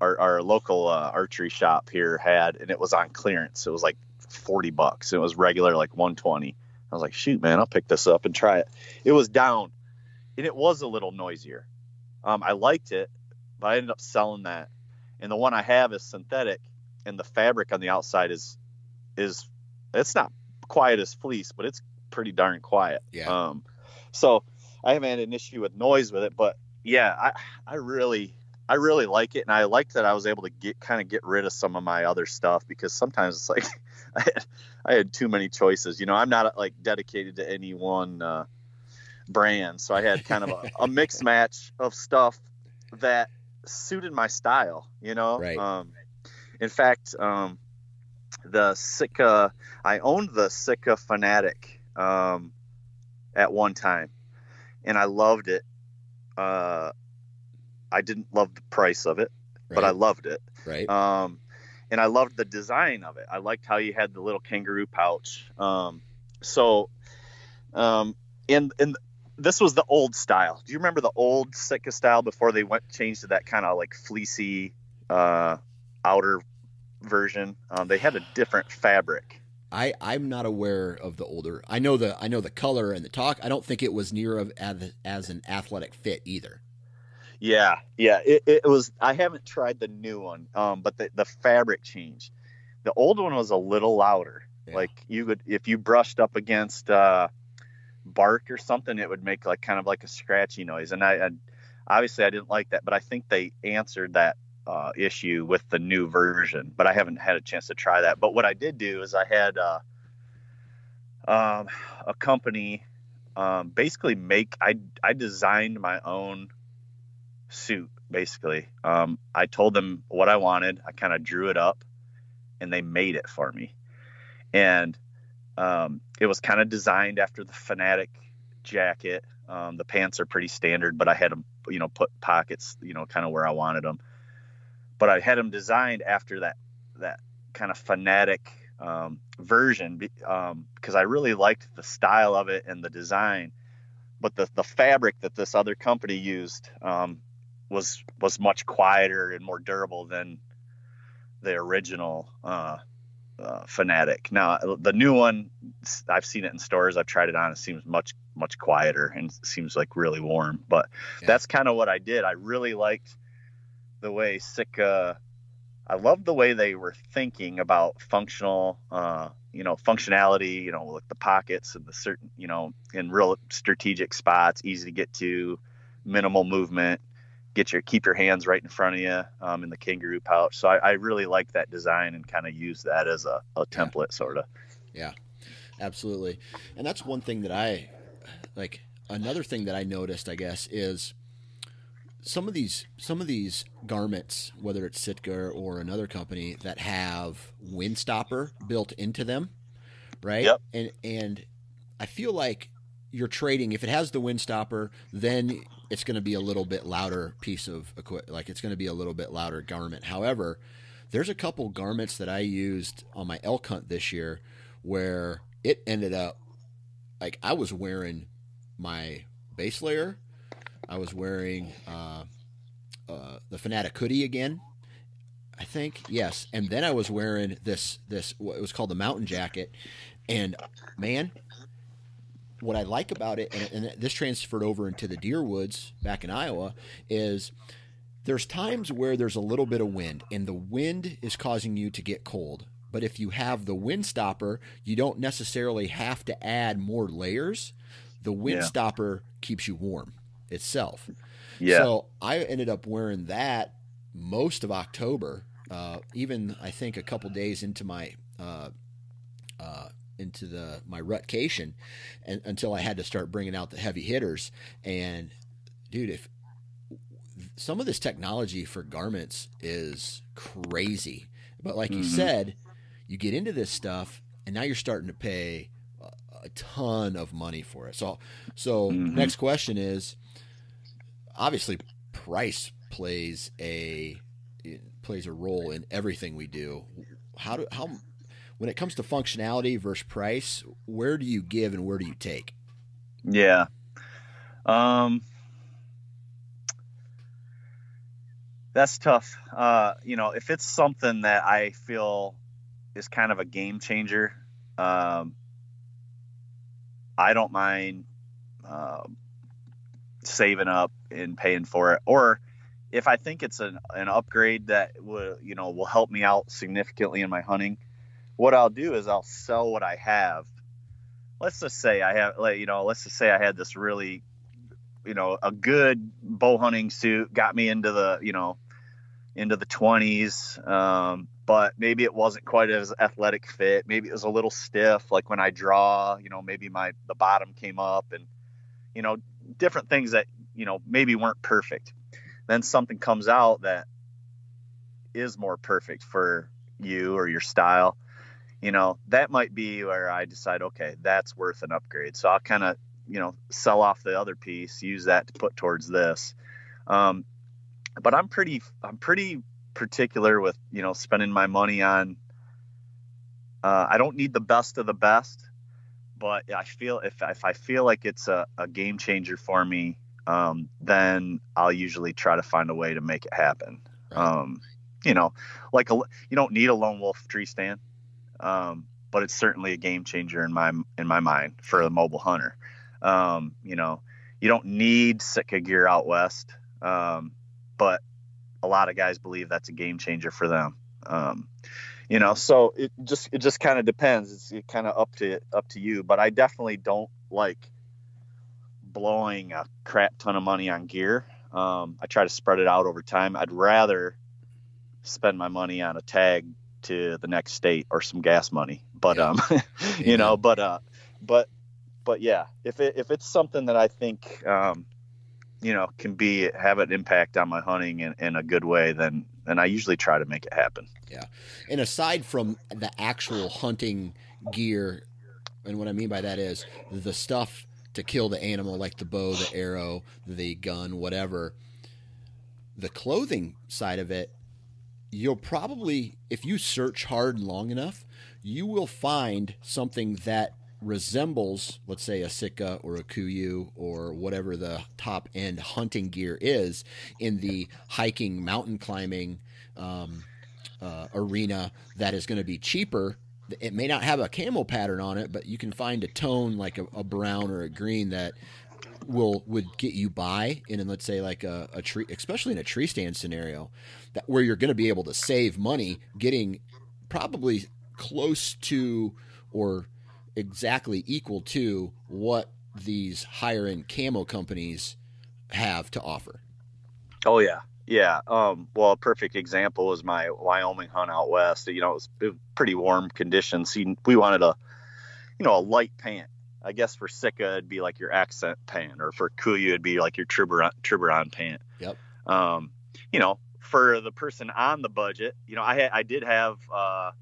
our, our local uh, archery shop here had, and it was on clearance. It was like forty bucks. It was regular like one twenty. I was like, shoot, man, I'll pick this up and try it. It was down, and it was a little noisier. Um, I liked it, but I ended up selling that. And the one I have is synthetic, and the fabric on the outside is is it's not quiet as fleece, but it's pretty darn quiet. Yeah. Um, so I haven't had an issue with noise with it, but yeah, I I really I really like it, and I like that I was able to get kind of get rid of some of my other stuff because sometimes it's like I had, I had too many choices. You know, I'm not like dedicated to any one uh, brand, so I had kind of a, a mixed match of stuff that suited my style. You know, right. Um, in fact, um, the Sitka, I owned the Sitka Fanatic um, at one time, and I loved it. Uh, I didn't love the price of it, right. but I loved it. Right. Um, and I loved the design of it. I liked how you had the little kangaroo pouch. Um, so, um, and and this was the old style. Do you remember the old Sitka style before they went changed to that kind of like fleecy uh, outer version? Um, they had a different fabric. I I'm not aware of the older. I know the I know the color and the talk. I don't think it was near of as, as an athletic fit either. Yeah, yeah. It, it was. I haven't tried the new one, um, but the the fabric change. The old one was a little louder. Yeah. Like you would, if you brushed up against uh, bark or something, it would make like kind of like a scratchy noise. And I, I obviously I didn't like that, but I think they answered that uh, issue with the new version. But I haven't had a chance to try that. But what I did do is I had uh, um, a company um, basically make. I I designed my own suit basically. Um, I told them what I wanted. I kind of drew it up, and they made it for me. And um, it was kind of designed after the Fanatic jacket. Um, the pants are pretty standard, but I had them, you know, put pockets, you know, kind of where I wanted them. But I had them designed after that that kind of Fanatic um, version because um, I really liked the style of it and the design. But the the fabric that this other company used um, was was much quieter and more durable than the original uh, uh, Fanatic. Now the new one, I've seen it in stores. I've tried it on. It seems much much quieter and seems like really warm. But yeah. that's kind of what I did. I really liked the way Sitka. I love the way they were thinking about functional, uh, you know, functionality. You know, like the pockets and the certain, you know, in real strategic spots, easy to get to, minimal movement get your keep your hands right in front of you um, in the kangaroo pouch. So I, I really like that design and kind of use that as a, a template, yeah. sort of. Yeah, absolutely. And that's one thing that I like. Another thing that I noticed, I guess, is some of these some of these garments, whether it's Sitka or another company, that have windstopper built into them, right? Yep. And and I feel like you're trading if it has the windstopper, then it's going to be a little bit louder piece of equipment. Like it's going to be a little bit louder garment. However, there's a couple garments that I used on my elk hunt this year where it ended up like I was wearing my base layer. I was wearing uh, uh, the Fanatic hoodie again. I think yes, and then I was wearing this this what was called the mountain jacket, and man, what I like about it, and, and this transferred over into the deer woods back in Iowa, is there's times where there's a little bit of wind, and the wind is causing you to get cold. But if you have the wind stopper, you don't necessarily have to add more layers. The wind yeah. stopper keeps you warm itself. Yeah. So I ended up wearing that most of October, uh, even I think a couple days into my uh, uh, into the my rutcation and until I had to start bringing out the heavy hitters. And dude, if some of this technology for garments is crazy, but like mm-hmm. you said, you get into this stuff and now you're starting to pay a, ton of money for it. So, so mm-hmm. next question is obviously price plays a plays a role in everything we do. How do how when it comes to functionality versus price, where do you give and where do you take? Yeah. Um, that's tough. Uh, you know, if it's something that I feel is kind of a game changer, um, I don't mind uh, saving up and paying for it. Or if I think it's an, an upgrade that will, you know, will help me out significantly in my hunting, what I'll do is I'll sell what I have. Let's just say I have, like, you know, let's just say I had this really you know, a good bow hunting suit got me into the, you know, into the 20s. Um, but maybe it wasn't quite as athletic fit. Maybe it was a little stiff. Like when I draw, you know, maybe my, the bottom came up and, you know, different things that, you know, maybe weren't perfect. Then something comes out that is more perfect for you or your style. You know, that might be where I decide, okay, that's worth an upgrade. So I'll kind of you know sell off the other piece use that to put towards this um, but i'm pretty i'm pretty particular with you know spending my money on uh, i don't need the best of the best but i feel if, if i feel like it's a, a game changer for me um, then i'll usually try to find a way to make it happen right. um, you know like a, you don't need a lone wolf tree stand um, but it's certainly a game changer in my in my mind for a mobile hunter um, you know, you don't need Sitka gear out west, um, but a lot of guys believe that's a game changer for them. Um, you know, so it just it just kind of depends. It's kind of up to up to you. But I definitely don't like blowing a crap ton of money on gear. Um, I try to spread it out over time. I'd rather spend my money on a tag to the next state or some gas money. But yeah. um, you yeah. know, but uh, but but yeah, if it if it's something that I think um, you know can be have an impact on my hunting in, in a good way, then then I usually try to make it happen. Yeah, and aside from the actual hunting gear, and what I mean by that is the stuff to kill the animal, like the bow, the arrow, the gun, whatever. The clothing side of it, you'll probably, if you search hard long enough, you will find something that resembles, let's say, a Sitka or a Kuiu or whatever the top end hunting gear is in the hiking, mountain climbing um, uh, arena that is going to be cheaper. It may not have a camo pattern on it, but you can find a tone like a, a brown or a green that will would get you by in let's say like a, a tree especially in a tree stand scenario that where you're going to be able to save money getting probably close to or exactly equal to what these higher end camo companies have to offer. Oh yeah. Yeah. Um, well, a perfect example was my Wyoming hunt out west. You know, it was, it was pretty warm conditions. we wanted a, you know, a light pant. I guess for Sitka, it'd be like your Ascent pant, or for Kuiu it'd be like your Tiburon, Tiburon pant. Yep. Um, you know, for the person on the budget, you know, I had, I did have, uh,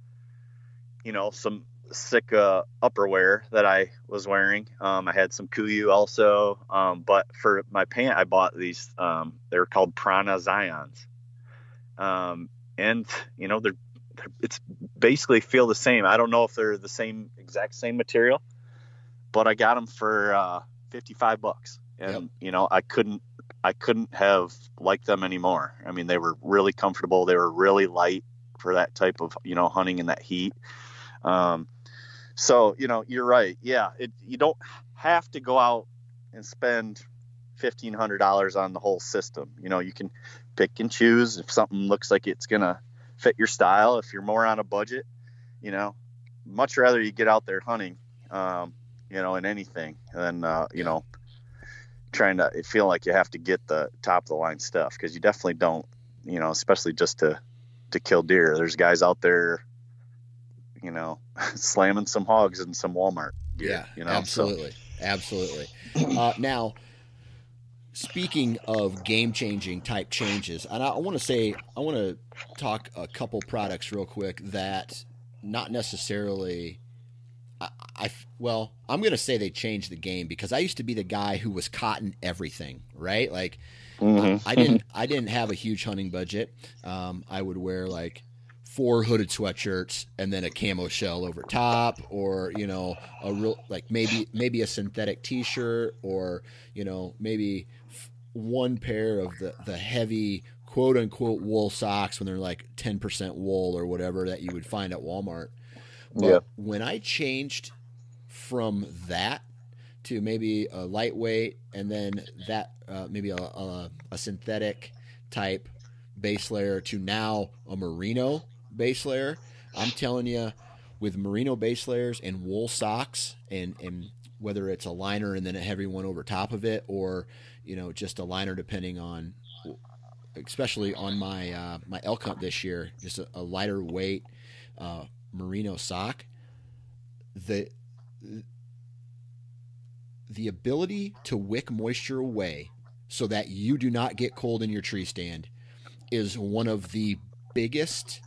you know, some Sitka upperwear that I was wearing. Um, I had some Kuiu also, um, but for my pant, I bought these. Um, they're called Prana Zions, um, and you know they're, they're, it's basically feel the same. I don't know if they're the same exact same material, but I got them for uh, fifty five bucks, and yep. you know I couldn't I couldn't have liked them anymore. I mean they were really comfortable. They were really light for that type of you know hunting in that heat. Um, so, you know, you're right. Yeah, it, you don't have to go out and spend fifteen hundred dollars on the whole system. You know, you can pick and choose if something looks like it's gonna fit your style. If you're more on a budget, you know, much rather you get out there hunting, um, you know, in anything than uh, you know trying to feel like you have to get the top of the line stuff because you definitely don't. You know, especially just to to kill deer. There's guys out there you know, slamming some hogs in some Walmart. Gear, yeah, you know, absolutely, so. absolutely. Uh, now, speaking of game changing type changes, and I, I want to say I want to talk a couple products real quick that not necessarily. I, I well, I'm going to say they changed the game because I used to be the guy who was cotton everything, right? Like, mm-hmm. I, I, didn't I didn't have a huge hunting budget. Um, I would wear like four hooded sweatshirts and then a camo shell over top or you know a real like maybe maybe a synthetic t-shirt or you know maybe one pair of the the heavy quote unquote wool socks when they're like 10% wool or whatever that you would find at Walmart. But yeah. when I changed from that to maybe a lightweight and then that uh, maybe a, a, a synthetic type base layer to now a merino base layer. I'm telling you, with merino base layers and wool socks and, and whether it's a liner and then a heavy one over top of it, or you know just a liner depending on, especially on my uh, my elk hunt this year, just a, a lighter weight uh, merino sock. The the ability to wick moisture away so that you do not get cold in your tree stand is one of the biggest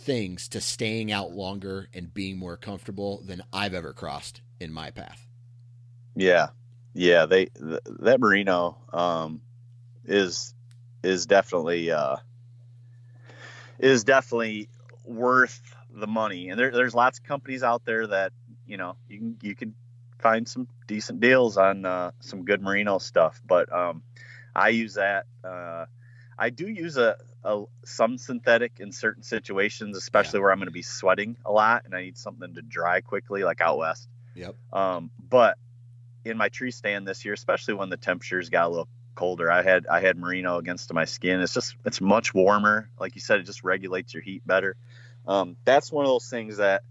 things to staying out longer and being more comfortable than I've ever crossed in my path. Yeah. Yeah, they th- that merino um is is definitely uh is definitely worth the money. And there, there's lots of companies out there that, you know, you can you can find some decent deals on uh, some good merino stuff, but um I use that uh I do use a, a some synthetic in certain situations, especially yeah. where I'm going to be sweating a lot and I need something to dry quickly, like out west. Yep. Um, but in my tree stand this year, especially when the temperatures got a little colder, I had I had merino against my skin. It's just it's much warmer. Like you said, it just regulates your heat better. Um, that's one of those things that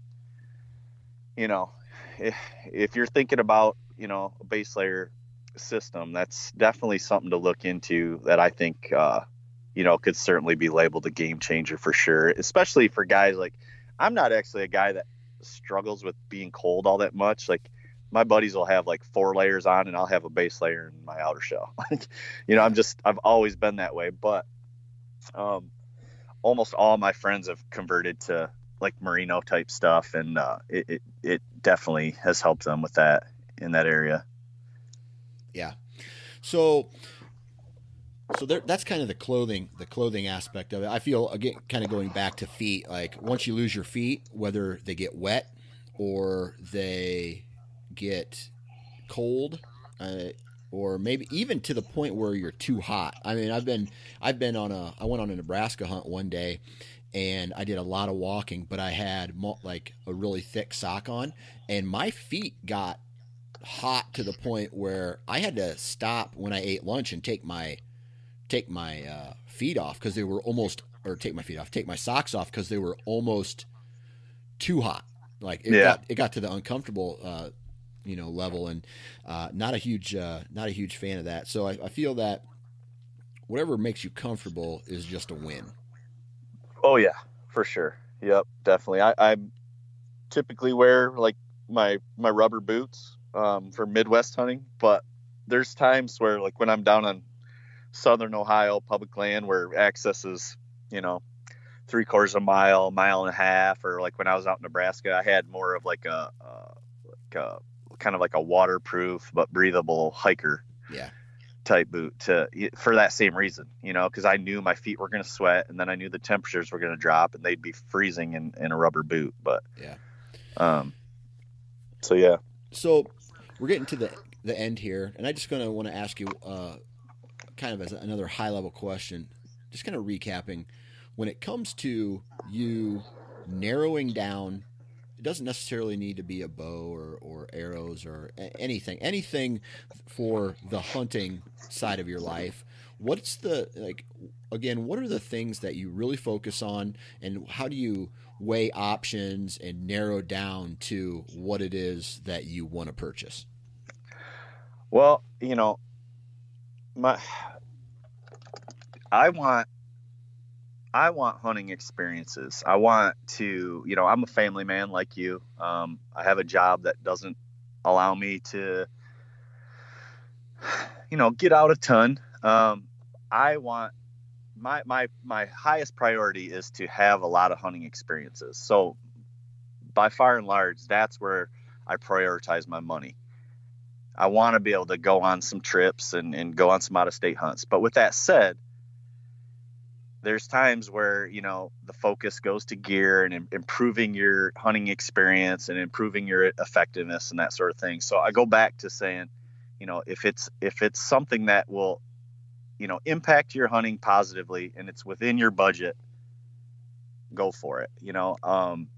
you know, if, if you're thinking about you know a base layer system, that's definitely something to look into. That I think uh, you know, could certainly be labeled a game changer for sure, especially for guys like I'm not actually a guy that struggles with being cold all that much. Like my buddies will have like four layers on and I'll have a base layer in my outer shell. Like, you know, I'm just I've always been that way, but um almost all my friends have converted to like merino type stuff and uh it, it, it definitely has helped them with that in that area. Yeah. So so there, that's kind of the clothing, the clothing aspect of it. I feel again, kind of going back to feet. Like once you lose your feet, whether they get wet or they get cold, uh, or maybe even to the point where you're too hot. I mean, I've been, I've been on a, I went on a Nebraska hunt one day, and I did a lot of walking, but I had like a really thick sock on, and my feet got hot to the point where I had to stop when I ate lunch and take my take my uh, feet off because they were almost, or take my feet off, take my socks off because they were almost too hot. Like it yeah. got it got to the uncomfortable, uh, you know, level, and uh, not a huge uh, not a huge fan of that. So I, I feel that whatever makes you comfortable is just a win. Oh yeah, for sure. Yep, definitely. I, I typically wear like my my rubber boots um, for Midwest hunting, but there's times where like when I'm down on southern Ohio public land where access is, you know, three quarters of a mile, mile and a half, or like when I was out in Nebraska, I had more of like a, uh, like a kind of like a waterproof but breathable hiker. Yeah. Type boot to for that same reason, you know, because I knew my feet were going to sweat, and then I knew the temperatures were going to drop, and they'd be freezing in, in a rubber boot. But yeah, um, so yeah. So we're getting to the the end here, and I just gonna want to ask you uh, kind of as another high level question, just kind of recapping, when it comes to you narrowing down, it doesn't necessarily need to be a bow or, or arrows or anything, anything for the hunting side of your life. What's the, like, again, what are the things that you really focus on and how do you weigh options and narrow down to what it is that you want to purchase? Well, you know, my I want I want hunting experiences. I want to, you know, I'm a family man like you. Um, I have a job that doesn't allow me to, you know, get out a ton. Um, I want my my my highest priority is to have a lot of hunting experiences. So, by far and large, that's where I prioritize my money. I want to be able to go on some trips and, and go on some out of state hunts. But with that said, there's times where you know the focus goes to gear and improving your hunting experience and improving your effectiveness and that sort of thing so i go back to saying you know if it's if it's something that will you know impact your hunting positively and it's within your budget go for it you know um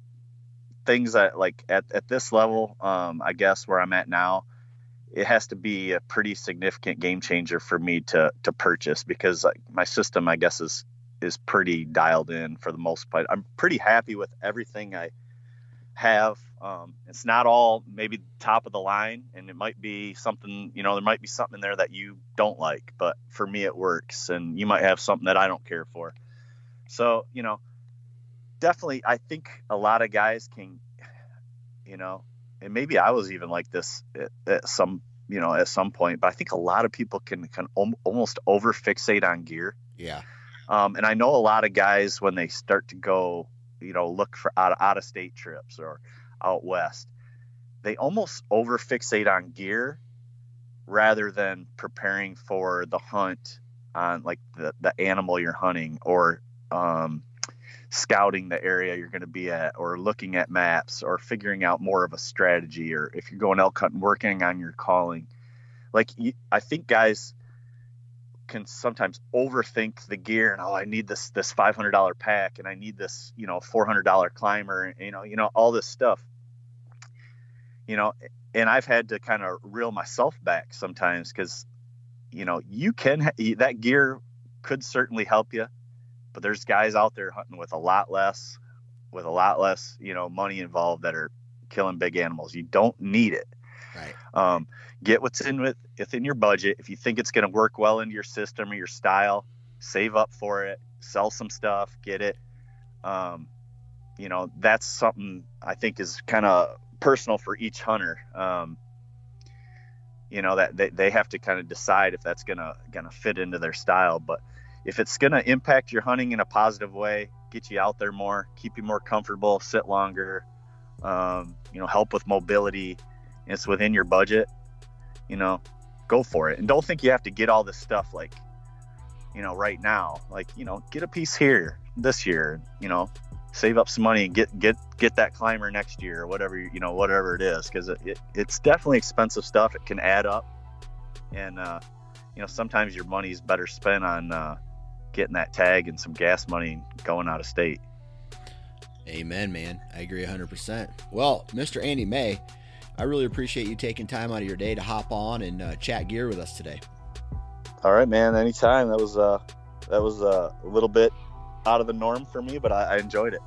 things that like at, at this level um i guess where i'm at now it has to be a pretty significant game changer for me to to purchase because my system i guess is is pretty dialed in for the most part. I'm pretty happy with everything I have. Um, it's not all maybe top of the line, and it might be something, you know, there might be something in there that you don't like, but for me, it works. And you might have something that I don't care for. So, you know, definitely, I think a lot of guys can, you know, and maybe I was even like this at, at some, you know, at some point, but I think a lot of people can, can almost over fixate on gear. Yeah. Um, and I know a lot of guys when they start to go, you know, look for out, out of state trips or out west, they almost over fixate on gear rather than preparing for the hunt on like the, the animal you're hunting or um, scouting the area you're going to be at or looking at maps or figuring out more of a strategy or if you're going elk hunting working on your calling. Like i think guys can sometimes overthink the gear and oh I need this this five hundred dollar pack and I need this you know four hundred dollar climber and, you know you know all this stuff. You know and I've had to kind of reel myself back sometimes because you know you can that gear could certainly help you but there's guys out there hunting with a lot less with a lot less you know money involved that are killing big animals you don't need it Right. Um, get what's in with within your budget. If you think it's going to work well into your system or your style, save up for it. Sell some stuff. Get it. Um, you know, that's something I think is kind of personal for each hunter. Um, you know that they, they have to kind of decide if that's gonna gonna fit into their style. But if it's gonna impact your hunting in a positive way, get you out there more, keep you more comfortable, sit longer, um, you know, help with mobility, it's within your budget, you know, go for it. And don't think you have to get all this stuff like, you know, right now. Like, you know, get a piece here this year, you know, save up some money and get get get that climber next year or whatever you know whatever it is because it, it, it's definitely expensive stuff it can add up and uh, you know sometimes your money's better spent on uh, getting that tag and some gas money and going out of state amen man i agree 100% well mr andy may I really appreciate you taking time out of your day to hop on and uh, chat gear with us today. All right, man. Anytime. That was uh, that was uh, a little bit out of the norm for me, but I, I enjoyed it.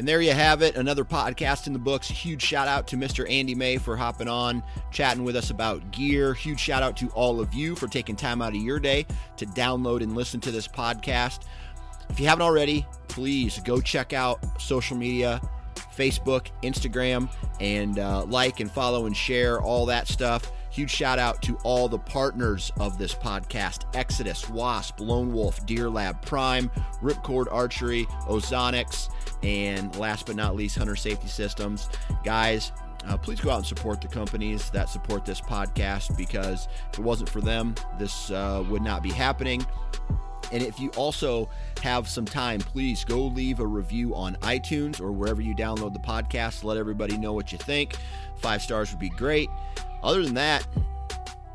And there you have it, another podcast in the books. Huge shout out to Mr. Andy May for hopping on, chatting with us about gear. Huge shout out to all of you for taking time out of your day to download and listen to this podcast. If you haven't already, please go check out social media Facebook, Instagram, and uh, like and follow and share all that stuff. Huge shout out to all the partners of this podcast Exodus, Wasp, Lone Wolf, Deer Lab Prime, Ripcord Archery, Ozonics, and last but not least, Hunter Safety Systems. Guys, uh, please go out and support the companies that support this podcast because if it wasn't for them, this uh, would not be happening. And if you also have some time, please go leave a review on iTunes or wherever you download the podcast. Let everybody know what you think. Five stars would be great. Other than that,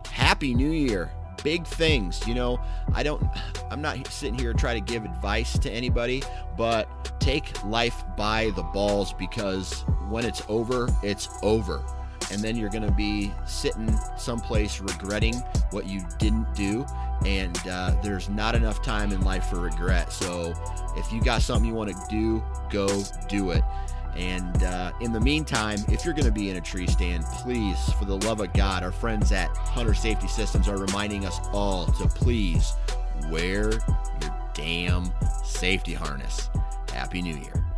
Happy New Year. Big things. You know, I don't, I'm not sitting here trying to give advice to anybody, but take life by the balls because when it's over, it's over and then you're going to be sitting someplace regretting what you didn't do and uh, there's not enough time in life for regret so if you got something you want to do go do it and uh, in the meantime if you're going to be in a tree stand please for the love of god our friends at hunter safety systems are reminding us all to please wear your damn safety harness. Happy new year